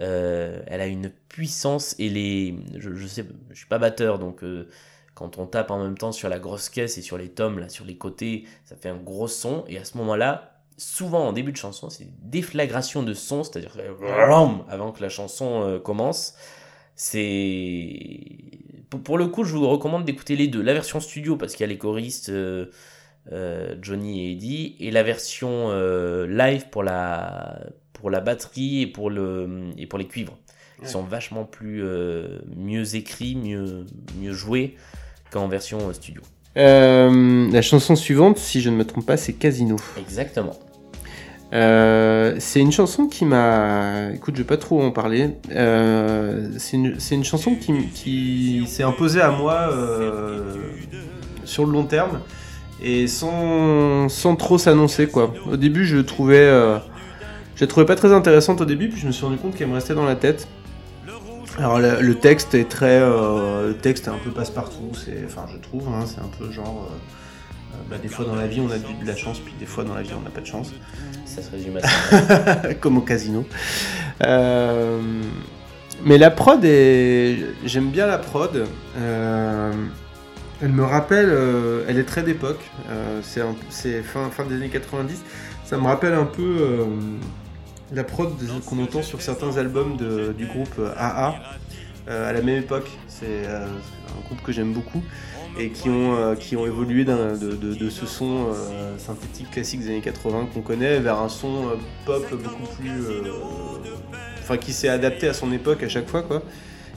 S6: euh, elle a une puissance et les je, je sais je suis pas batteur donc euh, quand on tape en même temps sur la grosse caisse et sur les tomes là sur les côtés ça fait un gros son et à ce moment là souvent en début de chanson c'est déflagration de son c'est à dire avant que la chanson euh, commence c'est pour, pour le coup je vous recommande d'écouter les deux la version studio parce qu'il y a les choristes euh, euh, Johnny et Eddie et la version euh, live pour la pour la batterie et pour le et pour les cuivres ils
S5: Ouais.
S6: sont vachement plus euh, mieux écrits mieux mieux joués qu'en version euh, studio
S5: Euh, la chanson suivante, si je ne me trompe pas, c'est Casino.
S6: exactement
S5: Euh, c'est une chanson qui m'a. Écoute, je vais pas trop en parler. Euh, c'est une, chanson qui, s'est imposée à moi euh, sur le long terme et sans, sans trop s'annoncer quoi. Au début, je trouvais, je la trouvais pas très intéressante au début, puis je me suis rendu compte qu'elle me restait dans la tête. Alors le, texte est très, le texte est un peu passe-partout. Enfin, je trouve, hein, c'est un peu genre. Euh, bah, des fois dans la vie on a du- de la chance, puis des fois dans la vie on n'a pas de chance. *laughs*
S6: ça se résume à ça *laughs*
S5: comme au casino. Euh, mais la prod est. J'aime bien la prod. Euh, elle me rappelle. euh, elle est très d'époque. C'est fin, fin des années 90. Ça me rappelle un peu la prod qu'on entend sur certains albums de- du groupe AA à la même époque. C'est un groupe que j'aime beaucoup et qui ont, euh, qui ont évolué de, de- de ce son euh, synthétique classique des années 80 qu'on connaît vers un son euh, pop beaucoup plus. Enfin, qui s'est adapté à son époque à chaque fois, quoi.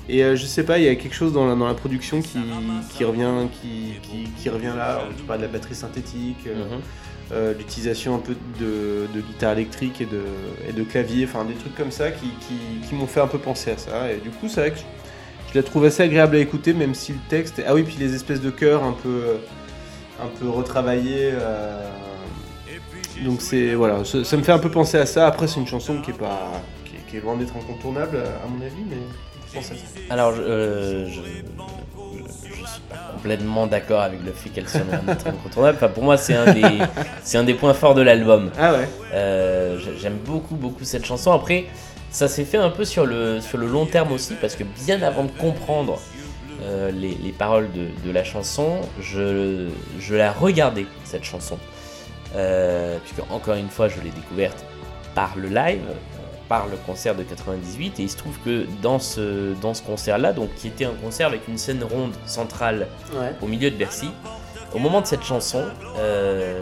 S5: Et je sais pas, il y a quelque chose dans la, dans la production qui, qui revient, qui, qui, qui revient là. Tu parles de la batterie synthétique,
S6: Mhm.
S5: l'utilisation un peu de, de guitare électrique et de, et de clavier, enfin des trucs comme ça qui m'ont fait un peu penser à ça. Et du coup, c'est vrai que je, la trouve assez agréable à écouter, même si le texte. Ah oui, puis les espèces de chœurs un peu, un peu retravaillés. euh, Donc c'est voilà, ça, ça me fait un peu penser à ça. Après, c'est une chanson qui est pas, qui est, qui est loin d'être incontournable à mon avis, mais je pense à ça.
S6: Alors, je, euh, je, je- je suis pas complètement d'accord avec le fait qu'elle soit loin d'être incontournable. Enfin, pour moi, c'est un des, *laughs* c'est un des points forts de l'album.
S5: Ah ouais.
S6: Euh, j'ai- J'aime beaucoup, beaucoup cette chanson. Après, Ça s'est fait un peu sur le, sur le long terme aussi, parce que bien avant de comprendre euh, les, les paroles de, de la chanson, je, je la regardais, cette chanson. Euh, puisque, encore une fois, je l'ai découverte par le live, euh, par le concert de 98, et il se trouve que dans ce, dans ce concert-là, donc qui était un concert avec une scène ronde centrale
S5: Ouais.
S6: au milieu de Bercy. Au moment de cette chanson, euh,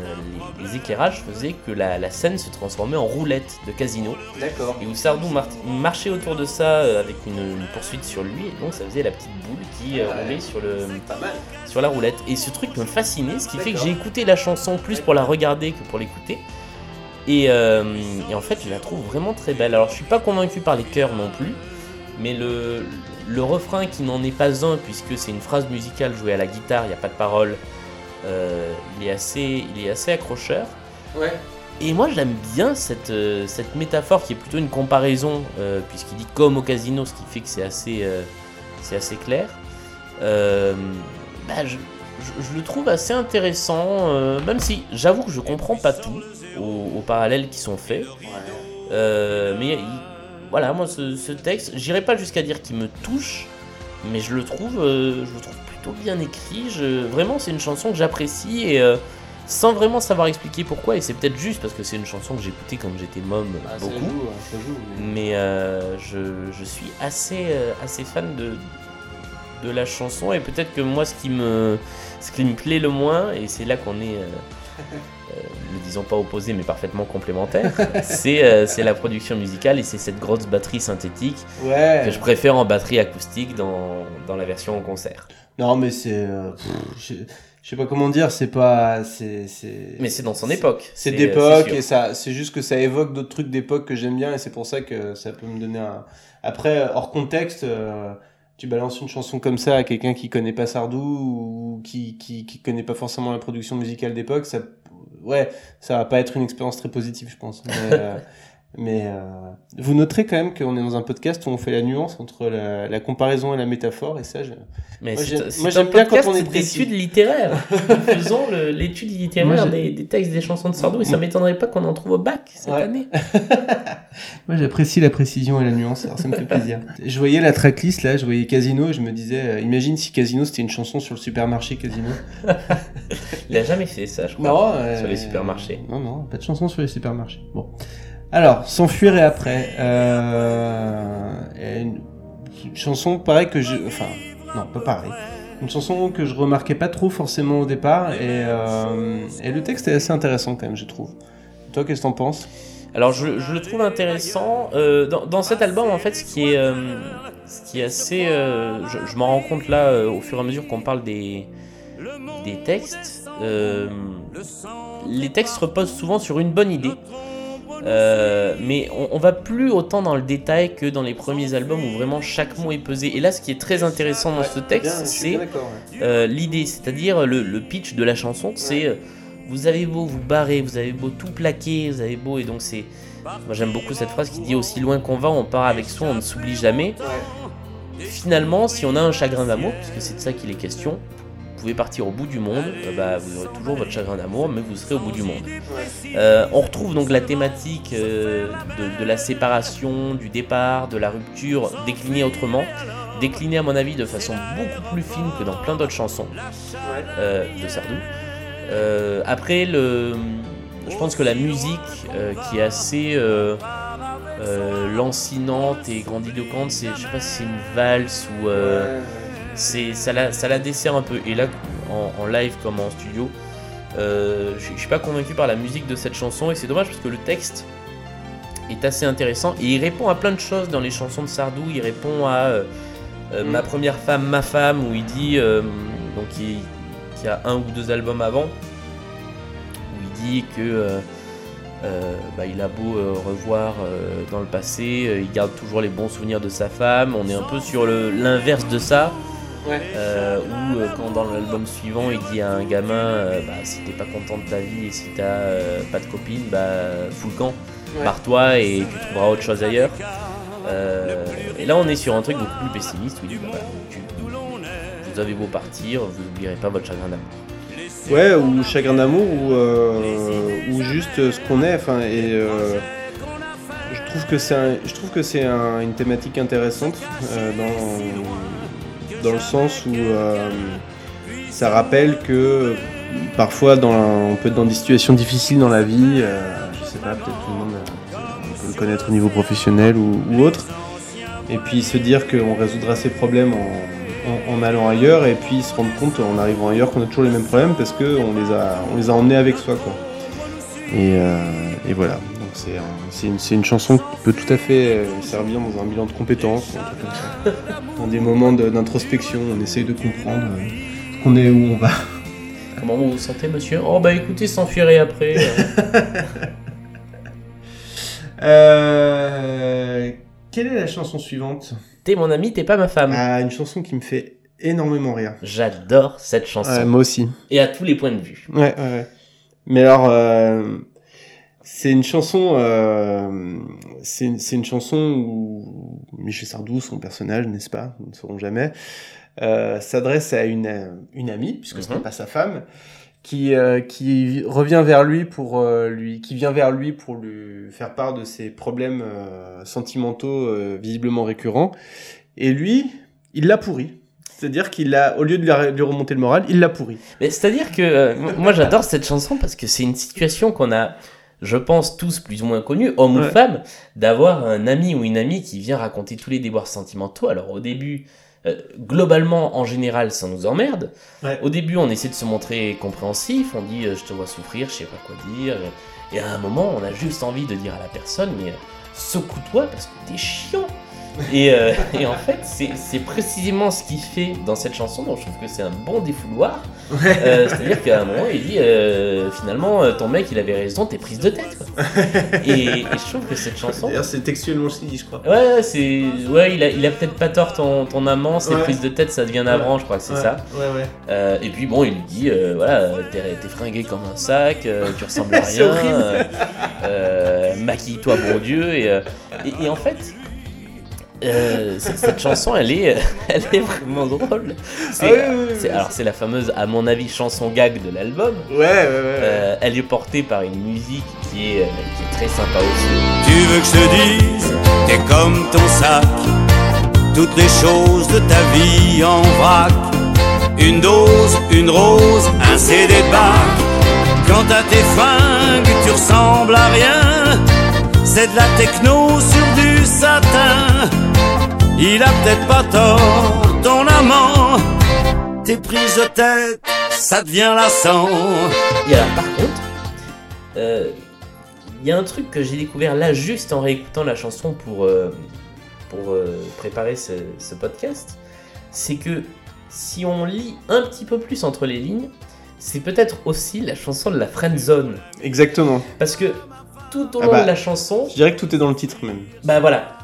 S6: les, les éclairages faisaient que la, la scène se transformait en roulette de casino
S5: D'accord.
S6: et où Sardou mar- marchait autour de ça euh, avec une, une poursuite sur lui et donc ça faisait la petite boule qui euh,
S5: Ouais.
S6: roulait sur, le, sur la roulette. Et ce truc me fascinait, ce qui fait que j'ai écouté la chanson plus pour la regarder que pour l'écouter. Et, et en fait, je la trouve vraiment très belle. Alors, je suis pas convaincu par les chœurs non plus, mais le, le refrain qui n'en est pas un, puisque c'est une phrase musicale jouée à la guitare, il n'y a pas de parole, euh, il, est assez, il est assez accrocheur.
S5: Ouais.
S6: Et moi j'aime bien cette, euh, cette métaphore qui est plutôt une comparaison, euh, puisqu'il dit comme au casino, ce qui fait que c'est assez, euh, c'est assez clair. Bah, je, je- je le trouve assez intéressant, même si j'avoue que je comprends pas tout aux, aux parallèles qui sont faits. Mais il- voilà, moi ce, ce texte, j'irai pas jusqu'à dire qu'il me touche, mais je le trouve, je le trouve plutôt bien écrit. Je, vraiment, c'est une chanson que j'apprécie et euh, sans vraiment savoir expliquer pourquoi. Et c'est peut-être juste parce que c'est une chanson que j'écoutais quand j'étais môme
S5: Ah, ça
S6: beaucoup.
S5: joue, hein, ça joue. mais-
S6: Mais euh, je, je suis assez, euh, assez fan de, de la chanson et peut-être que moi ce qui me, ce qui me plaît le moins, et c'est là qu'on est, euh, *laughs* ne disons pas opposés mais parfaitement complémentaires, c'est euh, la production musicale et c'est cette grosse batterie synthétique
S5: Ouais.
S6: que je préfère en batterie acoustique dans, dans la version en concert.
S5: Non, mais c'est. euh, je je sais pas comment dire, c'est pas. C'est. c'est-
S6: Mais c'est dans son époque.
S5: C'est
S6: euh,
S5: d'époque
S6: sûr.
S5: et ça, c'est juste que ça évoque d'autres trucs d'époque que j'aime bien et c'est pour ça que ça peut me donner un. Après, hors contexte, euh, tu balances une chanson comme ça à quelqu'un qui connaît pas Sardou ou qui, qui, qui connaît pas forcément la production musicale d'époque, ça, ouais, ça va pas être une expérience très positive, je pense. Mais, euh, *laughs* mais euh, vous noterez quand même qu'on est dans un podcast où on fait la nuance entre la, la comparaison et la métaphore et ça, je...
S6: Mais
S5: Moi, j'aime- bien quand on est précis.
S6: d'études littéraires. Nous faisons l'étude littéraire des, des textes des chansons de Sardou et ça m'étonnerait pas qu'on en trouve au bac cette
S5: Ouais.
S6: année. *laughs*
S5: Moi, j'apprécie la précision et la nuance, alors ça me fait plaisir. je voyais la tracklist là, je voyais Casino, et je me disais, euh, imagine si Casino c'était une chanson sur le supermarché Casino. *laughs*
S6: Il a jamais fait ça, je crois.
S5: Non, euh,
S6: Sur les supermarchés.
S5: Non, non, pas de chanson sur les supermarchés. Bon. Alors, S'enfuir et après. Euh, une, chanson pareil que je. Enfin, non, pas pareil. Une chanson que je remarquais pas trop forcément au départ, et, euh, le texte est assez intéressant quand même, je trouve. Toi, qu'est-ce que t'en penses?
S6: Alors je, le trouve intéressant. Euh, dans, cet album, en fait, ce qui est, ce qui est assez... je je m'en rends compte là, au fur et à mesure qu'on parle des, des textes. les textes reposent souvent sur une bonne idée. Euh, mais on, on va plus autant dans le détail que dans les premiers albums où vraiment chaque mot est pesé. Et là, ce qui est très intéressant dans ce texte, c'est euh, l'idée, c'est-à-dire le, le pitch de la chanson, c'est euh, vous avez beau vous barrer, vous avez beau tout plaquer, vous avez beau, et donc c'est. Moi j'aime beaucoup cette phrase qui dit aussi loin qu'on va, on part avec soi, on ne s'oublie jamais. Finalement, si on a un chagrin d'amour, puisque c'est de ça qu'il est question, pouvez partir au bout du monde, euh, bah, vous aurez toujours votre chagrin d'amour, mais vous serez au bout du monde. Euh, on retrouve donc la thématique euh, de, de la séparation, du départ, de la rupture, déclinée autrement, déclinée à mon avis de façon beaucoup plus fine que dans plein d'autres chansons de Sardou. Après, le, je pense que la musique qui est assez euh, lancinante et grandiloquente, c'est, je sais pas si c'est une valse ou euh, c'est, ça, la, ça la dessert un peu. Et là, en, en live comme en studio, euh, je, suis pas convaincu par la musique de cette chanson et c'est dommage parce que le texte est assez intéressant et il répond à plein de choses dans les chansons de Sardou. Il répond à euh, euh,
S5: Mm.
S6: ma première femme, ma femme, où il dit euh, donc il, y a un ou deux albums avant où il dit que bah, il a beau revoir dans le passé, il garde toujours les bons souvenirs de sa femme. On est un peu sur l'inverse de ça.
S5: Ouais.
S6: Euh, où euh, quand dans l'album suivant il dit à un gamin euh, bah, si t'es pas content de ta vie et si t'as euh, pas de copine bah fous le camp
S5: Ouais.
S6: pars-toi et tu trouveras autre chose ailleurs Euh, et là on est sur un truc beaucoup plus pessimiste où il dit bah, voilà, tu- vous avez beau partir vous n'oublierez pas votre chagrin d'amour
S5: Ouais, ou chagrin d'amour, ou, euh, ou juste ce qu'on est. Enfin, et euh, je trouve que c'est un- je trouve que c'est un- une thématique intéressante euh, dans, dans le sens où euh, ça rappelle que parfois dans, on peut être dans des situations difficiles dans la vie. euh, je sais pas, peut-être tout le monde euh, peut le connaître au niveau professionnel ou, autre. Et puis se dire qu'on résoudra ses problèmes en, allant ailleurs et puis se rendre compte en arrivant ailleurs qu'on a toujours les mêmes problèmes parce qu'on les a, on les a emmenés avec soi. Quoi. Et, euh, et voilà. C'est un- c'est une, chanson qui peut tout à fait euh, servir dans un bilan de compétences, ça. Dans des moments d'introspection, on essaye de comprendre euh, ce qu'on est, où on va.
S6: Comment vous vous sentez, monsieur? Oh, bah écoutez, s'enfuirait après. *laughs* euh.
S5: Quelle est la chanson suivante?
S6: T'es mon ami, t'es pas ma femme.
S5: Ah, une chanson qui me fait énormément rire.
S6: J'adore cette chanson.
S5: Ouais, moi aussi.
S6: Et à tous les points de vue.
S5: Ouais, ouais, ouais. Mais alors, euh, c'est une chanson, euh, c'est une, chanson où Michel Sardou, son personnage, n'est-ce pas, nous ne saurons jamais, euh, s'adresse à une, euh, une amie, puisque ce
S6: Mhm.
S5: n'est pas sa femme, qui, euh, qui revient vers lui pour euh, lui, qui vient vers lui pour lui faire part de ses problèmes euh, sentimentaux visiblement récurrents. Et lui, il l'a pourri. C'est-à-dire qu'il a, au lieu de lui, remonter le moral, il l'a pourri.
S6: Mais c'est-à-dire que euh, moi j'adore cette chanson parce que c'est une situation qu'on a, je pense, tous plus ou moins connue, homme ou
S5: Ouais.
S6: femme, d'avoir un ami ou une amie qui vient raconter tous les déboires sentimentaux. Alors au début, euh, globalement, en général, ça nous emmerde.
S5: Ouais.
S6: Au début, on essaie de se montrer compréhensif, on dit euh, je te vois souffrir, je sais pas quoi dire. Et à un moment, on a juste envie de dire à la personne mais euh, secoue-toi parce que t'es chiant. Et, euh, et en fait, c'est précisément ce qu'il fait dans cette chanson, donc je trouve que c'est un bon défouloir. Euh, C'est-à-dire qu'à un moment, il dit euh, finalement, ton mec, il avait raison, t'es prise de tête. quoi. Et, et je trouve que cette chanson.
S5: D'ailleurs, c'est textuellement ce qu'il dit, je crois.
S6: Ouais, ouais, c'est. Ouais, il a, il a peut-être pas tort, ton, ton amant, c'est
S5: Ouais.
S6: prise de tête, ça devient navrant, je crois que c'est ça.
S5: Ouais, ouais.
S6: Et puis bon, il lui dit voilà, t'es fringué comme un sac, tu ressembles à *laughs* rien, maquille-toi, bon Dieu. Et, et, et en fait. Euh, cette, chanson, elle est, *laughs* elle est vraiment drôle. C'est-
S5: Ah oui, oui, oui,
S6: c'est-
S5: oui.
S6: alors c'est la fameuse, à mon avis, chanson gag de l'album.
S5: Ouais, ouais, ouais. ouais.
S6: Euh, elle est portée par une musique qui est, euh, qui est très sympa aussi.
S1: Tu veux que je te dise, t'es comme ton sac, toutes les choses de ta vie en vrac. Une dose, une rose, un CD de bac. Quant à tes fringues, tu ressembles à rien. C'est de la techno sur du satin. Il a peut-être pas tort, ton amant. T'es prise de tête, ça devient lassant.
S6: Et alors par contre, euh, il y a un truc que j'ai découvert là juste en réécoutant la chanson pour, euh, pour euh, préparer ce, ce podcast, c'est que si on lit un petit peu plus entre les lignes, c'est peut-être aussi la chanson de la friend zone.
S5: Exactement.
S6: Parce que tout au
S5: Ah
S6: long
S5: bah,
S6: de la chanson,
S5: Je dirais que tout est dans le titre même.
S6: bah voilà,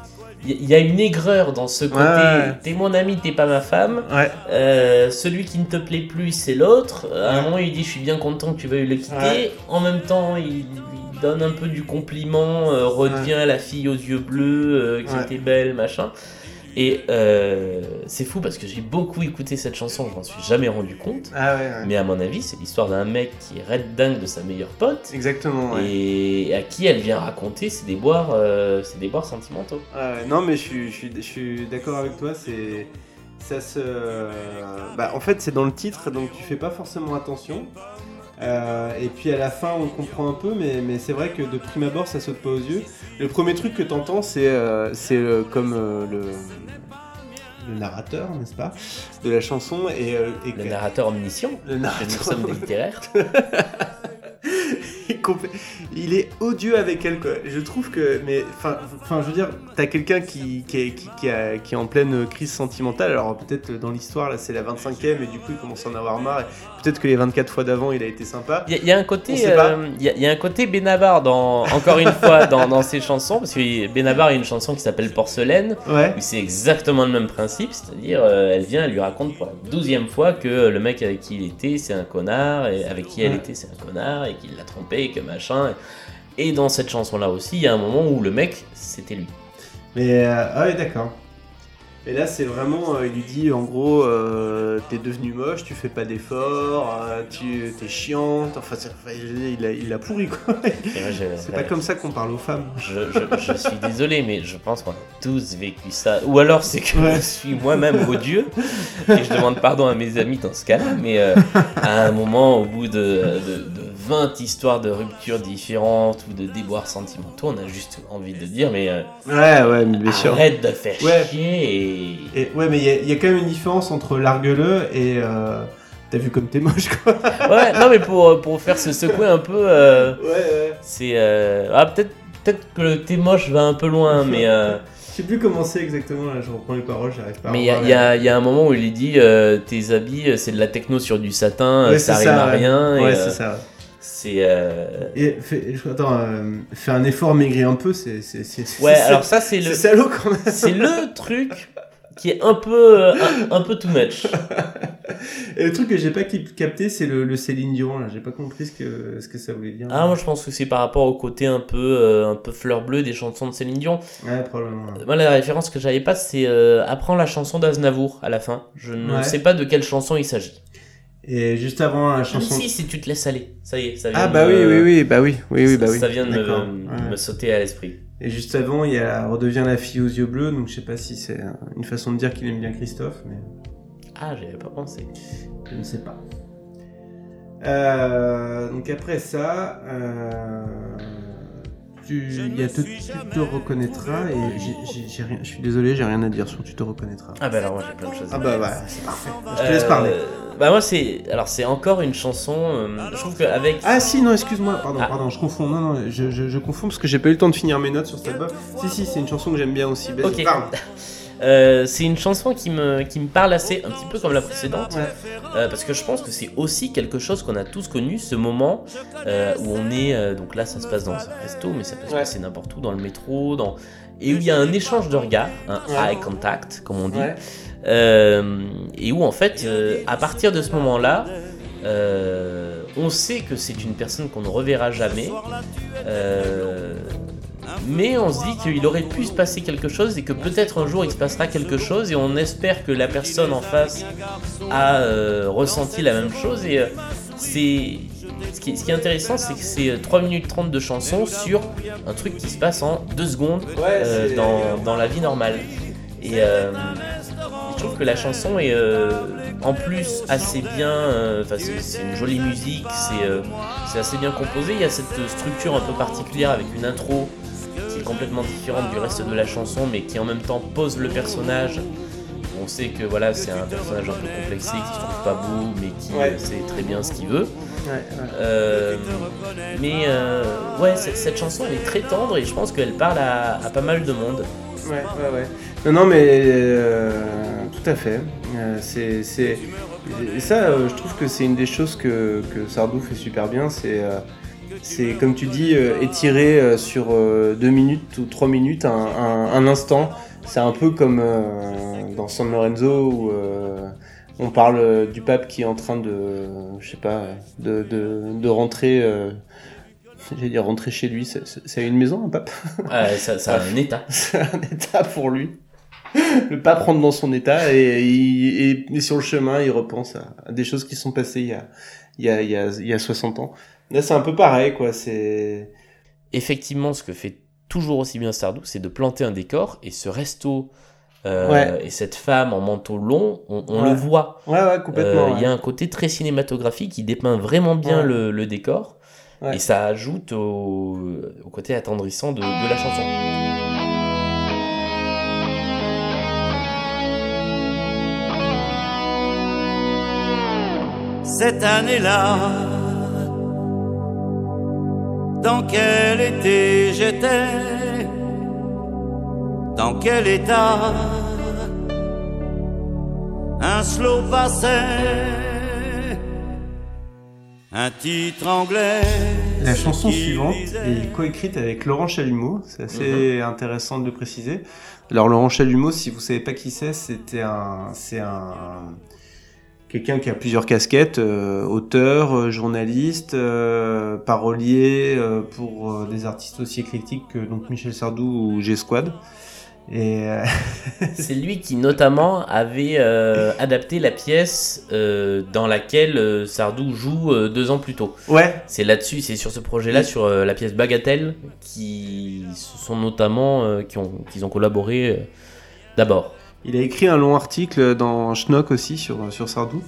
S6: il y, a une aigreur dans ce côté.
S5: ouais.
S6: T'es mon ami, t'es pas ma femme.
S5: Ouais.
S6: Euh, celui qui ne te plaît plus, c'est l'autre. À un moment, il dit Je suis bien content que tu veuilles le quitter.
S5: Ouais.
S6: En même temps, il, il donne un peu du compliment, euh, la fille aux yeux bleus euh, qui était belle, machin. Et euh, c'est fou parce que j'ai beaucoup écouté cette chanson, je m'en suis jamais rendu compte.
S5: Ah ouais, ouais.
S6: Mais à mon avis, c'est l'histoire d'un mec qui est red dingue de sa meilleure pote
S5: Exactement, ouais.
S6: et à qui elle vient raconter ses déboires, euh, ses déboires sentimentaux.
S5: Ah non, mais je suis, je suis, je suis d'accord avec toi. C'est. Ça se. Bah, en fait, c'est dans le titre, donc tu fais pas forcément attention. Euh, et puis à la fin, on comprend un peu, mais, mais c'est vrai que de prime abord, ça saute pas aux yeux. Le premier truc que t'entends, c'est euh, c'est euh, comme le, le narrateur, n'est-ce pas, de la chanson et, et
S6: Le narrateur omniscient,
S5: le narrateur-
S6: littéraires. *laughs*
S5: Compl- il est odieux avec elle quoi. Je trouve que mais enfin je veux dire t'as quelqu'un qui qui est, qui, qui a- qui est en pleine crise sentimentale alors peut-être dans l'histoire là c'est la 25e et du coup il commence à en avoir marre peut-être que les 24 fois d'avant il a été sympa.
S6: Il y, a- il y a un côté, euh, il y, a- il y a un côté Benabar dans, encore une fois, *laughs* dans, dans ses chansons, parce que Benabar a une chanson qui s'appelle Porcelaine,
S5: Ouais.
S6: où c'est exactement le même principe, c'est-à-dire, euh, elle vient, elle lui raconte pour la douzième fois que le mec avec qui il était, c'est un connard, et avec qui elle était, c'est un connard, et qu'il l'a trompé, et machin. Et dans cette chanson-là aussi, il y a un moment où le mec, c'était lui.
S5: Mais euh, ah ouais d'accord. Et là, c'est vraiment, euh, il lui dit en gros, euh, t'es devenu moche, tu fais pas d'efforts, euh, tu t'es chiante. Enfin, il a, il a pourri quoi. *laughs* C'est pas comme ça qu'on parle aux femmes.
S6: Je, je- je suis désolé, mais je pense qu'on a tous vécu ça. Ou alors c'est que
S5: Ouais.
S6: je suis moi-même odieux et je demande pardon à mes amis dans ce cas-là. Mais à un moment, au bout de, de, de 20 histoires de ruptures différentes ou de déboires sentimentaux, on a juste envie de dire mais
S5: Ouais, ouais, mais bien sûr.
S6: arrête de faire
S5: Ouais.
S6: chier et...
S5: Et, ouais, mais il y, a- il y a quand même une différence entre largue-le et euh, t'as vu comme t'es moche quoi.
S6: Ouais, non mais pour, pour faire se secouer un peu, euh,
S5: Ouais, ouais.
S6: c'est... euh, Ah peut-être peut que le thé moche va un peu loin, mais... euh,
S5: Je sais plus comment c'est exactement, là, je reprends les paroles, j'arrive pas à
S6: Mais il y, y a- il y a un moment où il dit euh, tes habits euh, c'est de la techno sur du satin,
S5: Ouais,
S6: euh, ça rime à rien.
S5: Ouais,
S6: euh,
S5: c'est ça.
S6: C'est, euh,
S5: Et attends, euh, un effort, maigrir un peu, c'est. c'est- c'est-
S6: Ouais,
S5: c'est-
S6: alors ça c'est
S5: C'est
S6: le,
S5: salaud quand même. *laughs*
S6: c'est le truc qui est un peu, euh, un, un peu too much. *laughs*
S5: Et le truc que j'ai pas cap- capté, c'est le, le Céline Dion, là. J'ai pas compris ce que, ce que ça voulait dire.
S6: Ah moi je pense que c'est par rapport au côté un peu, euh, un peu fleur bleue des chansons de Céline Dion.
S5: Ouais, probablement.
S6: Moi la référence que j'avais pas c'est apprends la chanson d'Aznavour à la fin. Je ne
S5: Ouais.
S6: sais pas de quelle chanson il s'agit.
S5: Et juste avant la
S6: Ah,
S5: chanson.
S6: si, si tu te laisses aller, ça y est, ça vient
S5: Ah,
S6: de
S5: bah oui,
S6: me-
S5: oui, oui, bah oui, oui, oui, bah oui.
S6: ça vient de me, sauter à l'esprit.
S5: Et juste avant, il y a Redevient la fille aux yeux bleus, donc je sais pas si c'est une façon de dire qu'il aime bien Christophe, mais
S6: Ah j'avais pas pensé.
S5: je ne sais pas. Euh, donc après ça, euh, tu, il y a te- tu te reconnaîtras et j'ai- j'ai- j'ai rien, je suis désolé, j'ai rien à dire sur tu te reconnaîtras.
S6: Ah bah alors moi j'ai plein de choses. à
S5: Ah bah ouais, c'est parfait. Je te laisse parler.
S6: Euh, Bah moi c'est alors c'est encore une chanson. euh, je trouve qu'avec
S5: Ah si, non, excuse-moi, pardon,
S6: Ah.
S5: pardon, je confonds, non, non, je, je, je confonds parce que j'ai pas eu le temps de finir mes notes sur cet album. Si, si, c'est une chanson que j'aime bien aussi. Vas-y,
S6: Ok. *laughs* euh, c'est une chanson qui me qui me parle assez un petit peu comme la précédente. Euh, parce que je pense que c'est aussi quelque chose qu'on a tous connu ce moment euh, où on est donc là ça se passe dans un resto mais ça peut se passer n'importe où dans le métro dans et où il y a un échange de regards un eye contact comme on dit. Et où en fait, à partir de ce moment-là, on sait que c'est une personne qu'on ne reverra jamais, euh, mais on se dit qu'il aurait pu se passer quelque chose et que peut-être un jour il se passera quelque chose et on espère que la personne en face a euh, ressenti la même chose et euh, c'est ce qui, ce qui est intéressant c'est que c'est euh, 3 minutes 30 de chanson sur un truc qui se passe en 2 secondes euh, dans, dans la vie normale et euh, je trouve que la chanson est euh, en plus assez bien, euh, enfin c'est c'est une jolie musique, c'est euh, assez bien composé. Il y a cette structure un peu particulière avec une intro est complètement différente du reste de la chanson, mais qui en même temps pose le personnage. On sait que voilà, c'est un personnage un peu complexé, qui se trouve pas beau, mais qui
S5: Ouais.
S6: euh, sait très bien ce qu'il veut.
S5: Ouais, ouais.
S6: Euh, mais euh, ouais, cette, cette chanson elle est très tendre et je pense qu'elle parle à, à pas mal de monde.
S5: Ouais, ouais, ouais. Non, non, mais euh, tout à fait. C'est, ça, je trouve que c'est une des choses que, que Sardou fait super bien. C'est, c'est comme tu dis, euh, étirer euh, sur euh, deux minutes ou trois minutes un, un- un instant. C'est un peu comme euh, dans San Lorenzo où euh, on parle euh, du pape qui est en train de, je sais pas, de, de, de rentrer. euh, J'allais dire rentrer chez lui, c'est, une maison un pape?
S6: Ouais, ça, ça a un état. *laughs*
S5: c'est un état pour lui. Le pape rentre dans son état et, il- et- et sur le chemin, il repense à, à des choses qui sont passées il y a, il y a, il y a, il y a 60 ans. Là, c'est un peu pareil, quoi. C'est.
S6: effectivement, ce que fait toujours aussi bien Sardou, c'est de planter un décor et ce resto euh,
S5: Ouais.
S6: et cette femme en manteau long, on, on
S5: Ouais.
S6: le voit.
S5: Ouais, ouais,
S6: Euh,
S5: complètement.
S6: Il y a un côté très cinématographique qui dépeint vraiment bien
S5: Ouais.
S6: le, le décor
S5: Ouais.
S6: et ça ajoute au, au côté attendrissant de, de la chanson.
S1: cette année-là. Dans quel été j'étais? Dans quel état? Un slow passait Un titre anglais.
S5: La chanson suivante est coécrite avec Laurent Chalumeau. C'est assez intéressant de le préciser. Alors Laurent Chalumeau, si vous savez pas qui c'est, c'était un, c'est un quelqu'un qui a plusieurs casquettes, euh, auteur, euh, journaliste, euh, parolier pour des artistes aussi éclectiques que donc Michel Sardou ou G Squad. Et euh, *laughs*
S6: C'est lui qui notamment avait adapté la pièce dans laquelle Sardou joue deux ans plus tôt.
S5: ouais,
S6: C'est là-dessus, c'est sur ce projet-là, sur la pièce Bagatelle, qui sont notamment, qui ont, qu'ils ont collaboré d'abord.
S5: Il a écrit un long article dans Schnock aussi sur, sur Sardou.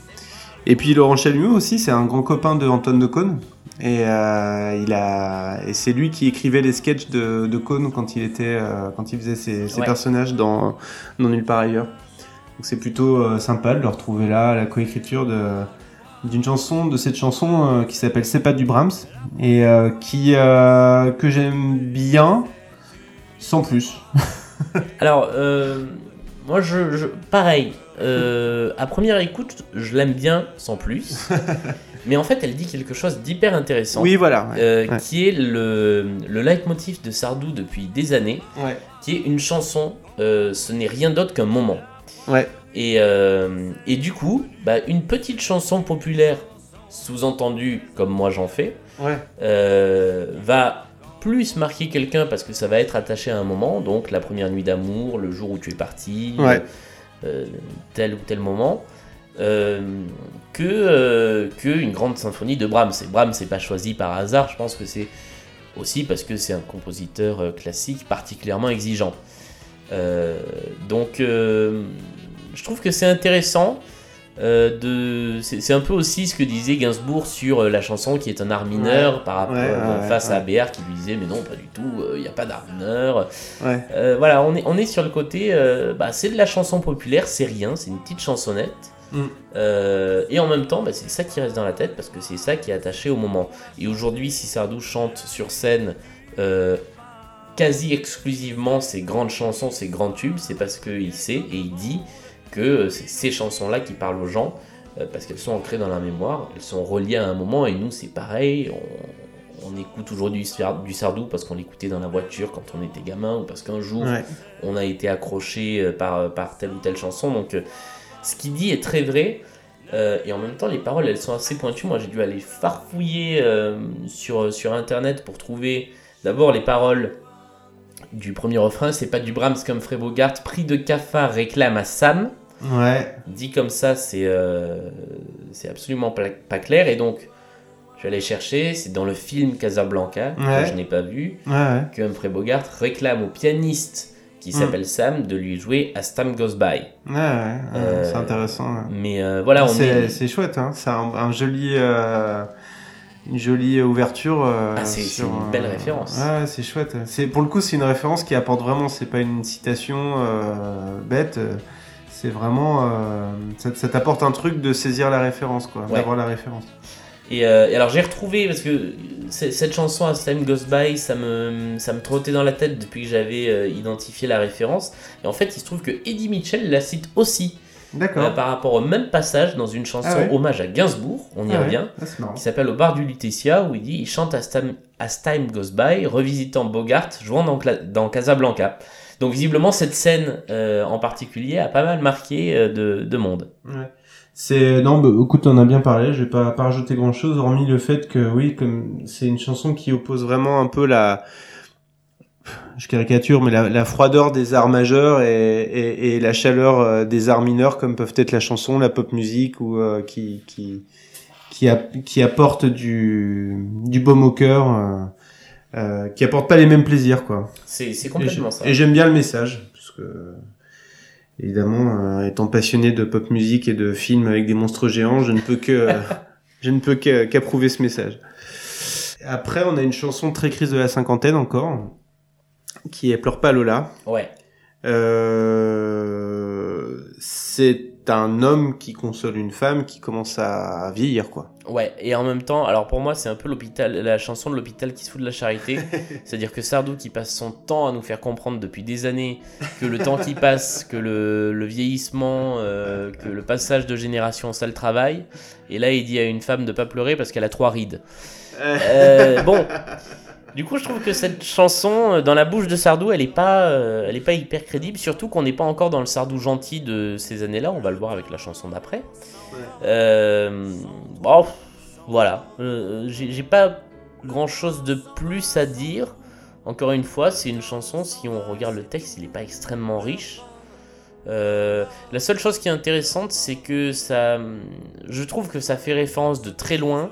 S5: Et puis Laurent Chalumeau aussi, c'est un grand copain de Antoine de Caunes. Et, euh, il a, et c'est lui qui écrivait les sketchs de, de Caunes quand il, était, euh, quand il faisait ses, ses
S6: Ouais.
S5: personnages dans, dans Nulle part ailleurs. Donc c'est plutôt euh, sympa de le retrouver là, à la coécriture de, d'une chanson, de cette chanson qui s'appelle C'est pas du Brahms, et qui, que j'aime bien, sans plus. *laughs*
S6: Alors, moi, je, je- pareil, euh, à première écoute, je l'aime bien sans plus, *laughs* mais en fait, elle dit quelque chose d'hyper intéressant.
S5: Oui, voilà. ouais.
S6: euh,
S5: ouais.
S6: qui est le, le leitmotiv de Sardou depuis des années,
S5: Ouais.
S6: qui est une chanson, euh, ce n'est rien d'autre qu'un moment.
S5: Ouais.
S6: Et, et du coup, bah, une petite chanson populaire, sous-entendue comme moi j'en fais,
S5: Ouais.
S6: va plus marquer quelqu'un parce que ça va être attaché à un moment, donc la première nuit d'amour, le jour où tu es parti,
S5: Ouais.
S6: euh, tel ou tel moment, euh, que, euh, que une grande symphonie de Brahms. Et Brahms n'est pas choisi par hasard, je pense que c'est aussi parce que c'est un compositeur euh, classique particulièrement exigeant. Euh, donc euh, je trouve que c'est intéressant. Euh, de... c'est un peu aussi ce que disait Gainsbourg sur euh, la chanson qui est un art mineur par rapport
S5: Ouais,
S6: euh,
S5: ouais,
S6: face à. ABR qui lui disait mais non pas du tout il n'y a pas d'art mineur voilà, on est, on est sur le côté, bah, c'est de la chanson populaire, c'est rien, c'est une petite chansonnette.
S5: Mm.
S6: Et en même temps, bah, c'est ça qui reste dans la tête parce que c'est ça qui est attaché au moment. Et aujourd'hui, si Sardou chante sur scène quasi exclusivement ses grandes chansons, ses grands tubes, c'est parce qu'il sait et il dit que euh, c'est ces chansons-là qui parlent aux gens euh, parce qu'elles sont ancrées dans la mémoire, elles sont reliées à un moment et nous, c'est pareil. On, on écoute aujourd'hui du Sardou parce qu'on l'écoutait dans la voiture quand on était gamin ou parce qu'un jour
S5: Ouais.
S6: on a été accroché euh, par, par telle ou telle chanson. Donc, ce qu'il dit est très vrai. euh, et en même temps, les paroles, elles sont assez pointues. Moi, j'ai dû aller farfouiller euh, sur, sur Internet pour trouver d'abord les paroles du premier refrain. C'est pas du Brahms comme Fré Bogart. Prix de cafard réclame à Sam.
S5: Ouais.
S6: Dit comme ça, c'est euh, c'est absolument pas, pas clair. Et donc, je vais aller chercher. C'est dans le film Casablanca,
S5: Ouais.
S6: que je n'ai pas vu
S5: Ouais,
S6: que Humphrey Bogart réclame au pianiste qui
S5: Mm.
S6: s'appelle Sam de lui jouer As Time Goes By. Euh,
S5: c'est intéressant.
S6: Mais euh, voilà,
S5: c'est,
S6: est.
S5: c'est chouette, hein. c'est un, un joli, euh, une jolie ouverture. euh,
S6: Ah, c'est- une belle
S5: euh,
S6: référence.
S5: Ouais, c'est chouette. C'est, pour le coup, c'est une référence qui apporte vraiment, c'est pas une citation euh, bête, euh, c'est vraiment. euh, ça, ça t'apporte un truc de saisir la référence, quoi,
S6: Ouais.
S5: d'avoir la référence.
S6: Et, euh, et alors j'ai retrouvé, parce que cette chanson As Time Goes By, ça me, ça me trottait dans la tête depuis que j'avais euh, identifié la référence. Et en fait, il se trouve que Eddie Mitchell la cite aussi
S5: D'accord.
S6: par rapport au même passage dans une chanson
S5: Ah ouais.
S6: hommage à Gainsbourg, on y
S5: Ah
S6: revient.
S5: Ah,
S6: qui s'appelle Au bar du Lutetia, où il dit il chante As Time, As Time Goes By, revisitant Bogart, jouant dans Casablanca. Donc visiblement, cette scène euh, en particulier a pas mal marqué euh, de, de monde.
S5: Ouais. C'est non, bah, écoute, on a bien parlé. Je vais pas, pas rajouter grand chose, hormis le fait que oui, comme c'est une chanson qui oppose vraiment un peu la, je caricature, mais la, la froideur des arts majeurs et, et, et la chaleur euh, des arts mineurs, comme peuvent être la chanson, la pop musique ou euh, qui qui qui, qui apporte du du baume au cœur, euh, qui apporte pas les mêmes plaisirs, quoi.
S6: C'est c'est
S5: Et
S6: complètement
S5: j'ai-
S6: ça.
S5: Et j'aime bien le message, parce que évidemment, euh, étant passionné de pop musique et de films avec des monstres géants, je ne peux que *laughs* je ne peux qu'approuver ce message. Après, on a une chanson très crise de la cinquantaine encore, qui est Pleure pas Lola.
S6: Ouais.
S5: Euh, c'est un homme qui console une femme qui commence à vieillir, quoi.
S6: Ouais, et en même temps, alors pour moi, c'est un peu l'hôpital, la chanson de l'hôpital qui se fout de la charité. *laughs* C'est-à-dire que Sardou qui passe son temps à nous faire comprendre depuis des années que le temps qui passe, que le, le vieillissement, euh, que le passage de génération, ça le travail. Et là, il dit à une femme de pas pleurer parce qu'elle a trois rides. *laughs* Euh, bon, du coup, je trouve que cette chanson, euh, dans la bouche de Sardou, elle est pas, euh, elle est pas hyper crédible. Surtout qu'on n'est pas encore dans le Sardou gentil de ces années-là. On va le voir avec la chanson d'après. Euh, bon, voilà. Euh, J'ai pas grand chose de plus à dire. Encore une fois, c'est une chanson, si on regarde le texte, il n'est pas extrêmement riche. Euh, la seule chose qui est intéressante, c'est que ça, je trouve que ça fait référence de très loin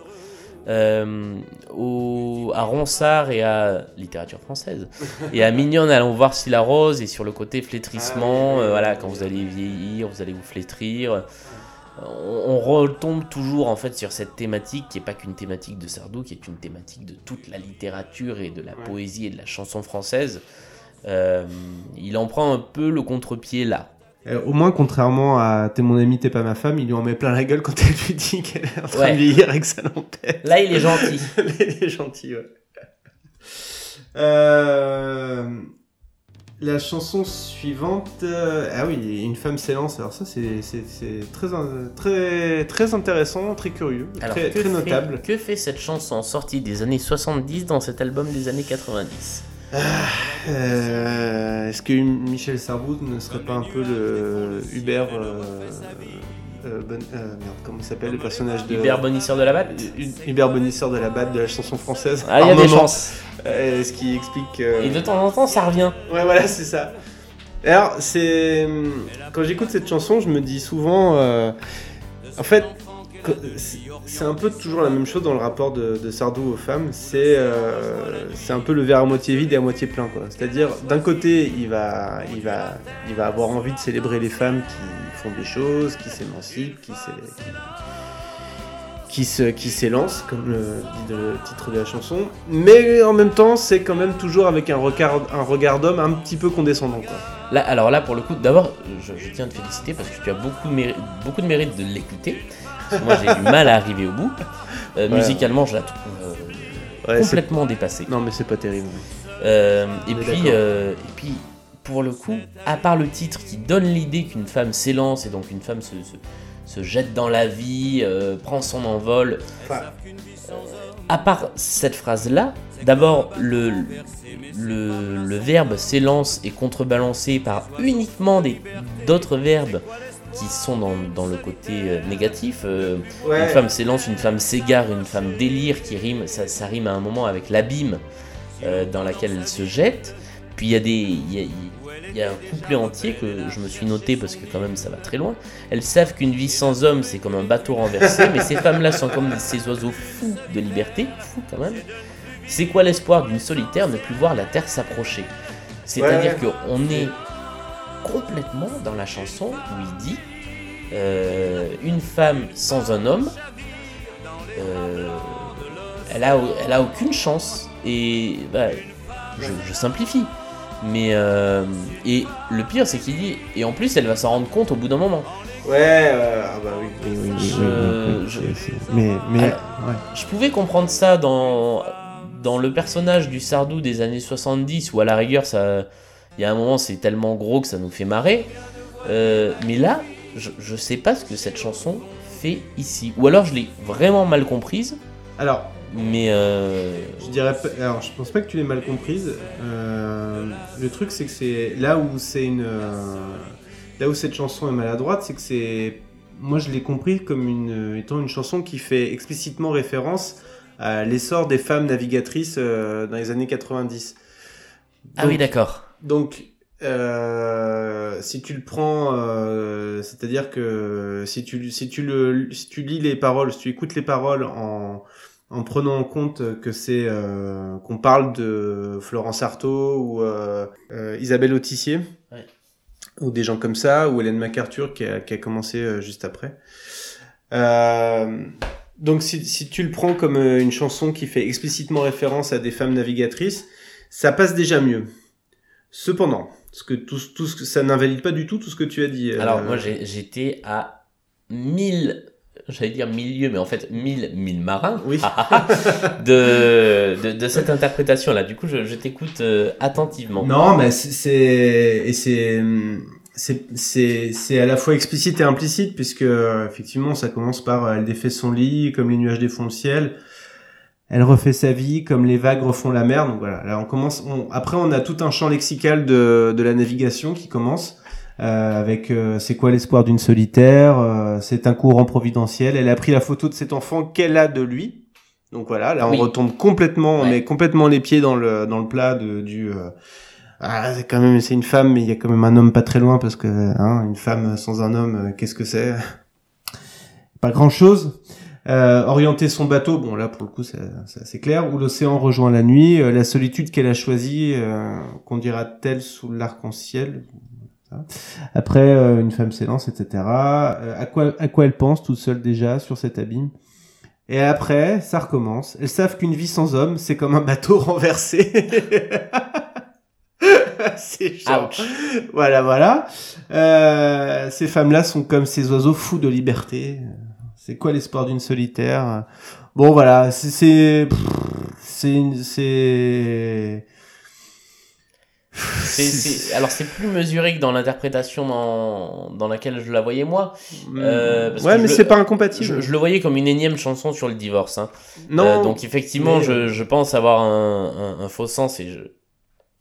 S6: euh, au, à Ronsard et à littérature française. Et à Mignonne allons voir si la rose et sur le côté flétrissement
S5: Ah
S6: euh, voilà quand vous allez vieillir vous allez vous flétrir. On, on retombe toujours en fait sur cette thématique qui est pas qu'une thématique de Sardou qui est une thématique de toute la littérature et de la poésie et de la chanson française. Euh, il en prend un peu le contre-pied là
S5: Euh, au moins, contrairement à T'es mon ami, t'es pas ma femme, il lui en met plein la gueule quand elle lui dit qu'elle est en train
S6: Ouais.
S5: de vieillir que ça l'empêche.
S6: là il est gentil *laughs*
S5: il est gentil, ouais. Euh, La chanson suivante, euh, ah oui, une femme s'élance. Alors ça, c'est très, très, très intéressant, très curieux,
S6: Alors,
S5: très,
S6: que,
S5: très
S6: fait,
S5: notable.
S6: que fait cette chanson sortie des années 70 dans cet album des années 90
S5: Euh, Est-ce que Michel Sardou ne serait pas un peu le Hubert euh, euh, Bon- euh, merde, comment il s'appelle le personnage de
S6: Hubert Bonisseur de la Batte
S5: Hu- Hubert Bonisseur de la batte de la chanson française.
S6: Ah, il y a des chances.
S5: Euh, ce qui explique.
S6: Et de temps en temps, ça revient.
S5: Ouais, voilà, c'est ça. Alors, c'est. Quand j'écoute cette chanson, je me dis souvent. En fait, c'est- un peu toujours la même chose dans le rapport de, Sardou aux femmes. C'est euh, c'est un peu le verre à moitié vide et à moitié plein. C'est-à-dire, d'un côté, il va, il, va, il va avoir envie de célébrer les femmes qui font des choses, qui s'émancipent, qui qui se qui s'élance comme le dit le titre de la chanson mais en même temps c'est quand même toujours avec un regard un regard d'homme un petit peu condescendant quoi.
S6: Là, alors là, pour le coup, d'abord, je, tiens à te féliciter parce que tu as beaucoup de, méri- beaucoup de mérite de l'écouter. Parce que moi, j'ai du mal à arriver au bout. Euh,
S5: Ouais.
S6: Musicalement, je la trouve euh,
S5: Ouais,
S6: complètement dépassée.
S5: non mais c'est pas terrible
S6: Euh, et, puis, euh, et puis, pour le coup, à part le titre qui donne l'idée qu'une femme s'élance et donc une femme se, se- se jette dans la vie, euh, prend son envol,
S5: Enfin,
S6: à part cette phrase-là, d'abord, le, le, le verbe s'élance est contrebalancé par uniquement des- d'autres verbes qui sont dans, dans le côté euh, négatif. Euh,
S5: ouais.
S6: Une femme s'élance, une femme s'égare, une femme délire qui rime, ça, ça rime à un moment avec l'abîme euh, dans laquelle elle se jette. Puis il y a des. Il y a, il y a un couplet entier que je me suis noté parce que quand même ça va très loin. Elles savent qu'une vie sans homme c'est comme un bateau renversé, mais ces femmes-là sont comme ces oiseaux fous de liberté, fous quand même. C'est quoi l'espoir d'une solitaire ne plus voir la terre s'approcher? C'est-à-dire
S5: Ouais.
S6: qu'on est complètement dans la chanson où il dit euh, une femme sans un homme, euh, elle, a, elle a aucune chance. Et bah, je, je simplifie. Mais euh, et le pire c'est qu'il dit et en plus elle va s'en rendre compte au bout d'un moment.
S5: ouais ah bah oui, oui, oui, oui,
S6: Je-
S5: oui, oui, oui,
S6: je-
S5: c'est- c'est- mais mais
S6: Alors,
S5: ouais.
S6: Je pouvais comprendre ça dans dans le personnage du Sardou des années 70 où à la rigueur ça il y a un moment c'est tellement gros que ça nous fait marrer. Euh, mais là je, je sais pas ce que cette chanson fait ici ou alors je l'ai vraiment mal comprise.
S5: alors
S6: Mais euh,
S5: je dirais alors je pense pas que tu l'aies mal comprise Euh, le truc c'est que c'est là où c'est une là où cette chanson est maladroite c'est que c'est moi je l'ai compris comme une étant une chanson qui fait explicitement référence à l'essor des femmes navigatrices dans les années 90
S6: ah oui d'accord.
S5: Donc, euh, si tu le prends, euh, c'est-à-dire que si tu, si, tu le, si tu lis les paroles, si tu écoutes les paroles en, en prenant en compte que c'est euh, qu'on parle de Florence Artaud ou Isabelle Autissier,
S6: Ouais.
S5: ou des gens comme ça, ou Hélène MacArthur qui a, qui a commencé juste après. Donc si, si tu le prends comme une chanson qui fait explicitement référence à des femmes navigatrices, ça passe déjà mieux. Cependant, ce que tout, tout ce que ça n'invalide pas du tout tout ce que tu as dit. euh,
S6: Alors moi j'ai- j'étais à 1000 j'allais dire milieu mais en fait 1000 1000 marins
S5: Oui.
S6: de, de, de cette interprétation là. Du coup je, je t'écoute euh, attentivement.
S5: Non, mais c'est- c'est et c'est c'est c'est c'est à la fois explicite et implicite puisque euh, effectivement ça commence par elle défait son lit comme les nuages défont le ciel. Elle refait sa vie comme les vagues refont la mer. Donc voilà, là on commence. On, après on a tout un champ lexical de de la navigation qui commence. Euh, avec euh, c'est quoi l'espoir d'une solitaire euh, c'est un courant providentiel elle a pris la photo de cet enfant qu'elle a de lui Donc voilà, là on
S6: Oui.
S5: retombe complètement, on met complètement les pieds dans le dans le plat de, du. euh, ah, c'est quand même c'est une femme, mais il y a quand même un homme pas très loin parce que hein, une femme sans un homme, euh, qu'est-ce que c'est? Pas grand chose. Euh, orienter son bateau, bon là pour le coup c'est assez clair. Où l'océan rejoint la nuit, euh, la solitude qu'elle a choisie, euh, qu'on dira-t-elle sous l'arc-en-ciel. Après, euh, une femme s'élance, etc. Euh, à quoi à quoi elle pense toute seule déjà sur cet abîme? Et après, ça recommence. Elles savent qu'une vie sans homme, c'est comme un bateau *laughs* renversé. *laughs* c'est genre.
S6: Ouch.
S5: Voilà, voilà. Euh, ces femmes-là sont comme ces oiseaux fous de liberté. C'est quoi l'espoir d'une solitaire? Bon, voilà, c'est c'est c'est *laughs*
S6: alors c'est plus mesuré que dans l'interprétation dans, dans laquelle je la voyais moi. Euh, parce
S5: ouais,
S6: que
S5: mais c'est pas incompatible.
S6: Je, je le voyais comme une énième chanson sur le divorce. hein.
S5: non,
S6: Euh, donc effectivement,
S5: mais-
S6: je, je pense avoir un, un- un faux sens et je,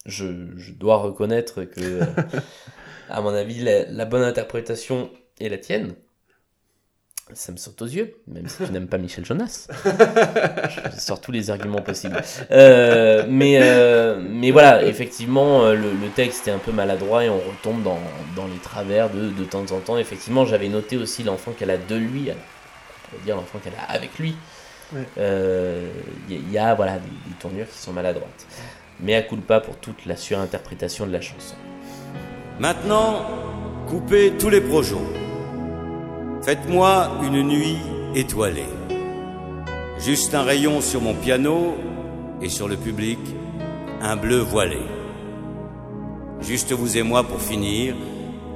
S6: je, je dois reconnaître que, euh, *laughs* à mon avis, la, la bonne interprétation est la tienne. Ça me saute aux yeux, même si tu n'aimes pas Michel Jonas. Je sors tous les arguments possibles. Euh, mais, euh, mais voilà, effectivement, euh, le, le texte est un peu maladroit et on retombe dans, dans les travers de, de temps en temps. Effectivement, j'avais noté aussi l'enfant qu'elle a de lui, on va dire l'enfant qu'elle a avec lui.
S5: Ouais.
S6: Euh, Il y, a- il y a voilà, des, des tournures qui sont maladroites. Mais à culpa pour toute la surinterprétation de la chanson.
S1: Maintenant, coupez tous les projets. Faites-moi une nuit étoilée. Juste un rayon sur mon piano et sur le public, un bleu voilé. Juste vous et moi pour finir,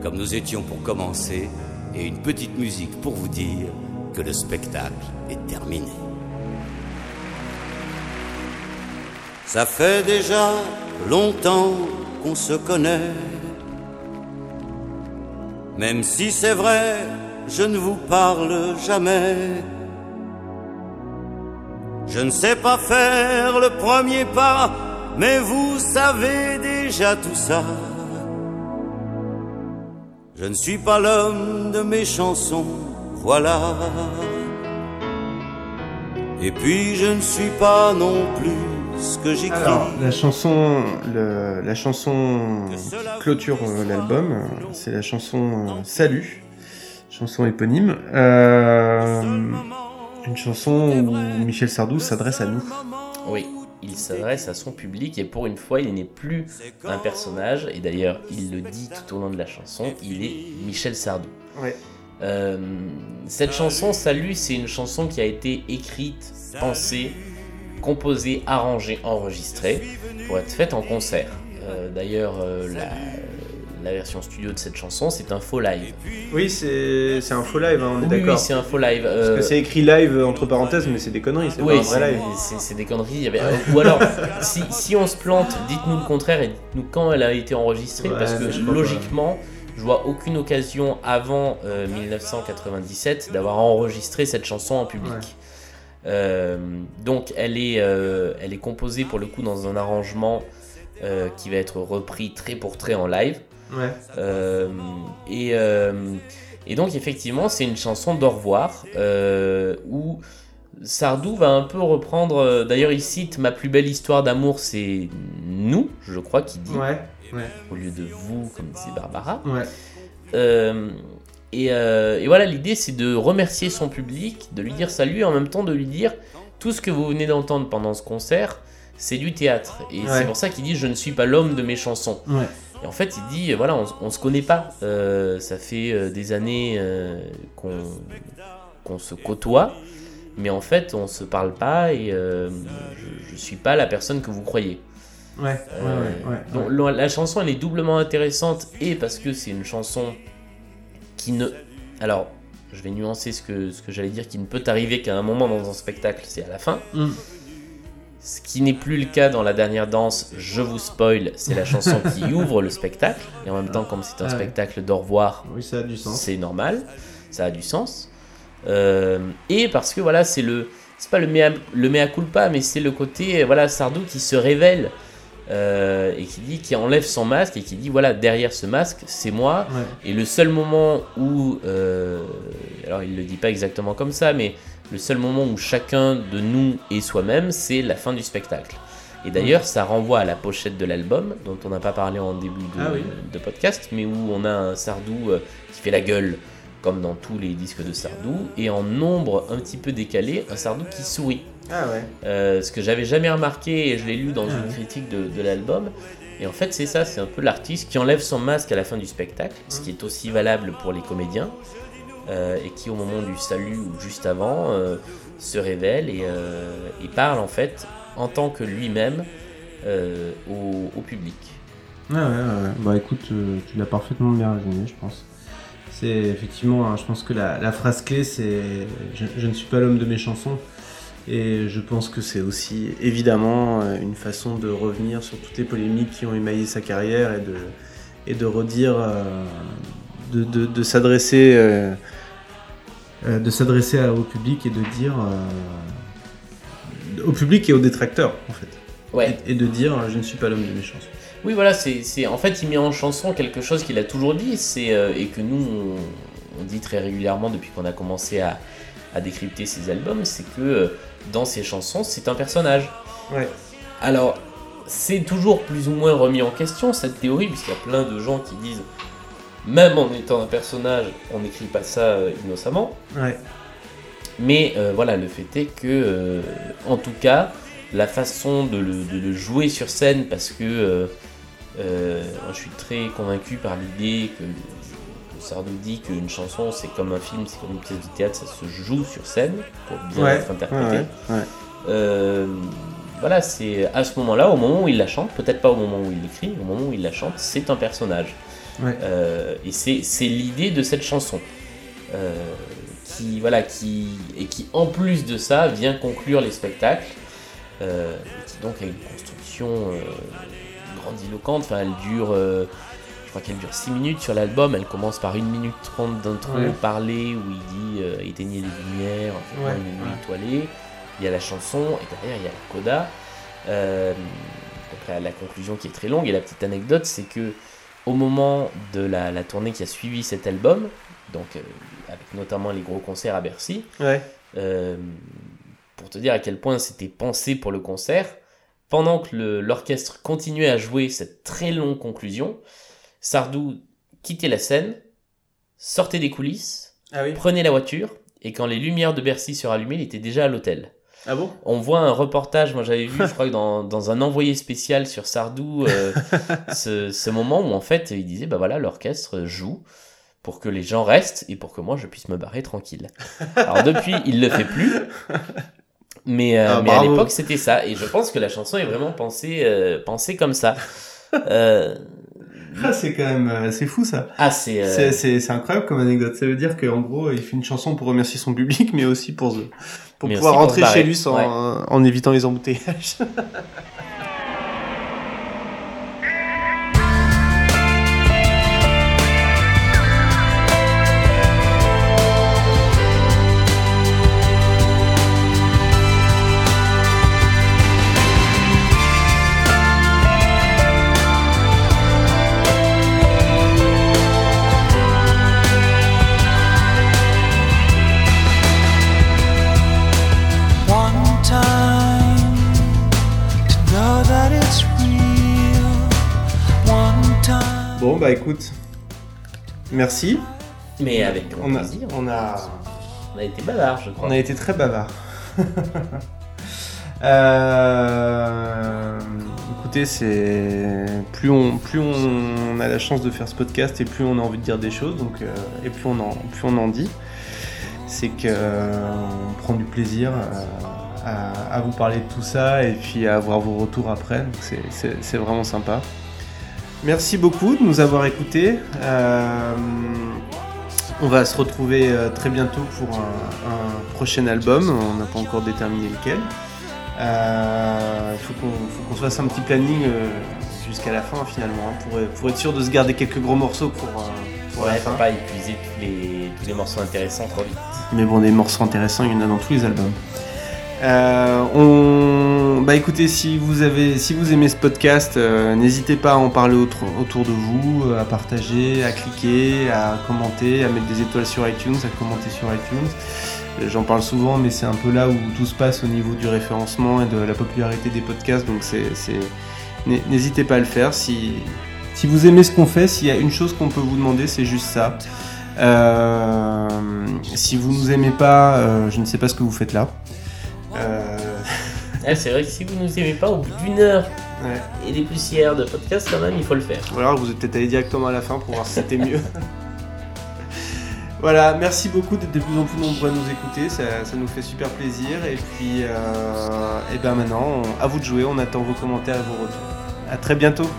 S1: comme nous étions pour commencer, et une petite musique pour vous dire que le spectacle est terminé. Ça fait déjà longtemps qu'on se connaît. Même si c'est vrai, je ne vous parle jamais. Je ne sais pas faire le premier pas, mais vous savez déjà tout ça. Je ne suis pas l'homme de mes chansons, voilà. Et puis je ne suis pas non plus ce que j'écris.
S5: Alors, la chanson, le- la chanson qui clôture euh, l'album, euh, c'est la chanson euh, Salut, chanson éponyme. Euh, une chanson où Michel Sardou s'adresse à nous.
S6: Oui, il s'adresse à son public et pour une fois, il n'est plus un personnage. Et d'ailleurs, il le dit tout au long de la chanson, il est Michel Sardou.
S5: Ouais.
S6: Euh, cette chanson, Salut, c'est une chanson qui a été écrite, pensée, composée, arrangée, enregistrée pour être faite en concert. Euh, D'ailleurs, euh, la, la version studio de cette chanson, c'est un faux live.
S5: Oui, c'est un faux live, hein, on est
S6: Oui, oui,
S5: d'accord.
S6: c'est un faux live.
S5: Parce
S6: Euh,
S5: que c'est écrit live entre parenthèses, mais c'est des conneries, c'est
S6: oui,
S5: pas un vrai
S6: c'est
S5: live.
S6: c'est- des conneries. avait- Ou alors, si, si on se plante, dites-nous le contraire et dites-nous quand elle a été enregistrée,
S5: Ouais,
S6: parce
S5: je
S6: que logiquement, je vois aucune occasion avant euh, 1997 d'avoir enregistré cette chanson en public.
S5: Ouais.
S6: Euh, donc, elle est, euh, elle est composée pour le coup dans un arrangement euh, qui va être repris trait pour trait en live.
S5: Ouais.
S6: Euh, et, euh, et donc effectivement c'est une chanson d'au revoir euh, où Sardou va un peu reprendre, d'ailleurs il cite Ma plus belle histoire d'amour c'est nous, je crois qu'il dit,
S5: Ouais. Ouais.
S6: au lieu de vous comme disait Barbara.
S5: Ouais.
S6: Et, et voilà, l'idée c'est de remercier son public, de lui dire salut et en même temps de lui dire tout ce que vous venez d'entendre pendant ce concert, c'est du théâtre. Et c'est pour ça qu'il dit je ne suis pas l'homme de mes chansons. Et en fait, il dit, voilà, on, on se connaît pas. Euh, ça fait euh, des années euh, qu'on se côtoie, mais en fait, on se parle pas et euh, je, je suis pas la personne que vous croyez.
S5: Ouais. Ouais. Ouais. ouais.
S6: donc, la, la chanson, elle est doublement intéressante et parce que c'est une chanson qui ne. Alors, je vais nuancer ce que, ce que j'allais dire, qui ne peut arriver qu'à un moment dans un spectacle, c'est à la fin.
S5: Mm.
S6: Ce qui n'est plus le cas dans la dernière danse, je vous spoil, c'est la *laughs* chanson qui ouvre le spectacle. Et en même temps, comme c'est un
S5: Ah ouais.
S6: spectacle d'au revoir,
S5: Oui, ça a du sens.
S6: c'est normal, ça a du sens. Euh, et parce que voilà, c'est le, c'est pas le mea, le mea culpa, mais c'est le côté voilà Sardou qui se révèle euh, et qui dit, qui enlève son masque et qui dit voilà derrière ce masque, c'est moi.
S5: Ouais.
S6: Et le seul moment où, euh, alors il le dit pas exactement comme ça, mais le seul moment où chacun de nous est soi-même, c'est la fin du spectacle. Et d'ailleurs, ça renvoie à la pochette de l'album, dont on n'a pas parlé en début de,
S5: Ah oui.
S6: de podcast, mais où on a un Sardou euh, qui fait la gueule, comme dans tous les disques de Sardou, et en nombre un petit peu décalé, un Sardou qui sourit.
S5: Ah ouais.
S6: Euh, ce que j'avais jamais remarqué, et je l'ai lu dans
S5: Ah
S6: une
S5: ouais.
S6: critique de, de l'album. Et en fait, c'est ça, c'est un peu l'artiste qui enlève son masque à la fin du spectacle, ce qui est aussi valable pour les comédiens, euh, et qui, au moment du salut ou juste avant, euh, se révèle et, euh, et parle en fait en tant que lui-même au, public.
S5: Ouais, ouais, ouais. ouais. Bah écoute, tu l'as parfaitement bien résumé, je pense. C'est effectivement, hein, je pense que la, phrase clé, c'est je, ne suis pas l'homme de mes chansons. Et je pense que c'est aussi évidemment une façon de revenir sur toutes les polémiques qui ont émaillé sa carrière et de, et de redire, de- de s'adresser euh, de s'adresser au public et de dire euh, au public et aux détracteurs en fait.
S6: Ouais.
S5: Et, et de dire euh, je ne suis pas l'homme de mes chansons.
S6: Oui, voilà, c'est, c'est- en fait, il met en chanson quelque chose qu'il a toujours dit, c'est et que nous on, on dit très régulièrement depuis qu'on a commencé à, à décrypter ses albums, c'est que dans ses chansons, c'est un personnage.
S5: Ouais.
S6: Alors, c'est toujours plus ou moins remis en question cette théorie, puisqu'il y a plein de gens qui disent, même en étant un personnage, on n'écrit pas ça euh, innocemment.
S5: Ouais.
S6: Mais euh, voilà, le fait est que, euh, en tout cas, la façon de le, de le jouer sur scène, parce que euh, je suis très convaincu par l'idée que, que Sardou dit qu'une chanson, c'est comme un film, c'est comme une pièce de théâtre, ça se joue sur scène pour bien
S5: Ouais,
S6: être interprété.
S5: ouais,
S6: voilà, c'est à ce moment-là, au moment où il la chante, peut-être pas au moment où il l'écrit, au moment où il la chante, c'est un personnage.
S5: Ouais.
S6: Euh, et c'est l'idée de cette chanson. Euh, qui, voilà, qui, et qui, en plus de ça, vient conclure les spectacles. Euh, qui donc a une construction euh, grandiloquente. Enfin, elle dure, je crois qu'elle dure 6 minutes sur l'album. Elle commence par 1 minute 30 d'intro
S5: Ouais.
S6: parlé où il dit éteignez les lumières, faites-moi
S5: Ouais,
S6: une nuit étoilée. Il y a la chanson et derrière il y a la coda. Donc la, la conclusion qui est très longue et la petite anecdote c'est que au moment de la, la tournée qui a suivi cet album, donc euh, avec notamment les gros concerts à Bercy,
S5: Ouais.
S6: euh, pour te dire à quel point c'était pensé pour le concert, pendant que l'orchestre continuait à jouer cette très longue conclusion, Sardou quittait la scène, sortait des coulisses,
S5: Ah oui.
S6: prenait la voiture, et quand les lumières de Bercy se rallumaient, il était déjà à l'hôtel.
S5: Ah bon?
S6: On voit un reportage, moi j'avais vu, je crois que dans, dans un envoyé spécial sur Sardou, euh, *laughs* ce, ce moment où en fait il disait, bah voilà, l'orchestre joue pour que les gens restent et pour que moi je puisse me barrer tranquille. Alors depuis, il le fait plus. Mais, euh,
S5: Ah,
S6: mais à l'époque c'était ça, et je pense que la chanson est vraiment pensée, euh, pensée comme ça. Euh,
S5: Ah, c'est quand même euh, c'est fou ça.
S6: ah, c'est. euh,
S5: C'est- C'est c'est incroyable comme anecdote. Ça veut dire qu'en gros, il fait une chanson pour remercier son public, mais aussi pour, se- pour
S6: Mais
S5: pouvoir
S6: pour
S5: rentrer chez lui sans,
S6: Ouais.
S5: en évitant les embouteillages. *laughs* écoute, merci.
S6: Mais avec grand
S5: On a,
S6: plaisir.
S5: on a,
S6: On a été bavard, je crois.
S5: on a été très bavard. *laughs* Euh, écoutez, c'est plus on plus on a la chance de faire ce podcast et plus on a envie de dire des choses, donc euh, et plus on en plus on en dit, c'est que euh, on prend du plaisir euh, à, à vous parler de tout ça et puis à avoir vos retours après. C'est vraiment sympa. Merci beaucoup de nous avoir écoutés. Euh, on va se retrouver euh, très bientôt pour un, un prochain album. On n'a pas encore déterminé lequel. Euh, Il faut qu'on se fasse un petit planning jusqu'à la fin finalement hein, pour, pour être sûr de se garder quelques gros morceaux pour, pour la
S6: Ouais,
S5: fin.
S6: faut pas épuiser tous les, tous les morceaux intéressants trop vite.
S5: Mais bon, des morceaux intéressants, il y en a dans tous les albums. Euh, on...
S7: bah écoutez, si vous avez, si vous aimez ce podcast, euh, n'hésitez pas à en parler autour, de vous, euh, à partager, à cliquer, à commenter, à mettre des étoiles sur iTunes, à commenter sur iTunes. Euh, J'en parle souvent, mais c'est un peu là où tout se passe au niveau du référencement et de la popularité des podcasts, donc c'est, c'est- n'hé- n'hésitez pas à le faire. Si, si vous aimez ce qu'on fait, s'il y a une chose qu'on peut vous demander, c'est juste ça. Si vous nous aimez pas, je ne sais pas ce que vous faites là. *laughs*
S6: Ah, c'est vrai que si vous nous aimez pas, au bout d'une heure
S7: ouais.
S6: et des poussières de podcast, quand même, il faut le faire.
S7: Ou alors vous êtes peut-être allé directement à la fin pour voir si c'était mieux. *laughs* voilà, merci beaucoup d'être de plus en plus nombreux à nous écouter, ça, ça nous fait super plaisir. Et puis, euh, et ben maintenant, on- à vous de jouer, on attend vos commentaires et vos retours. À très bientôt.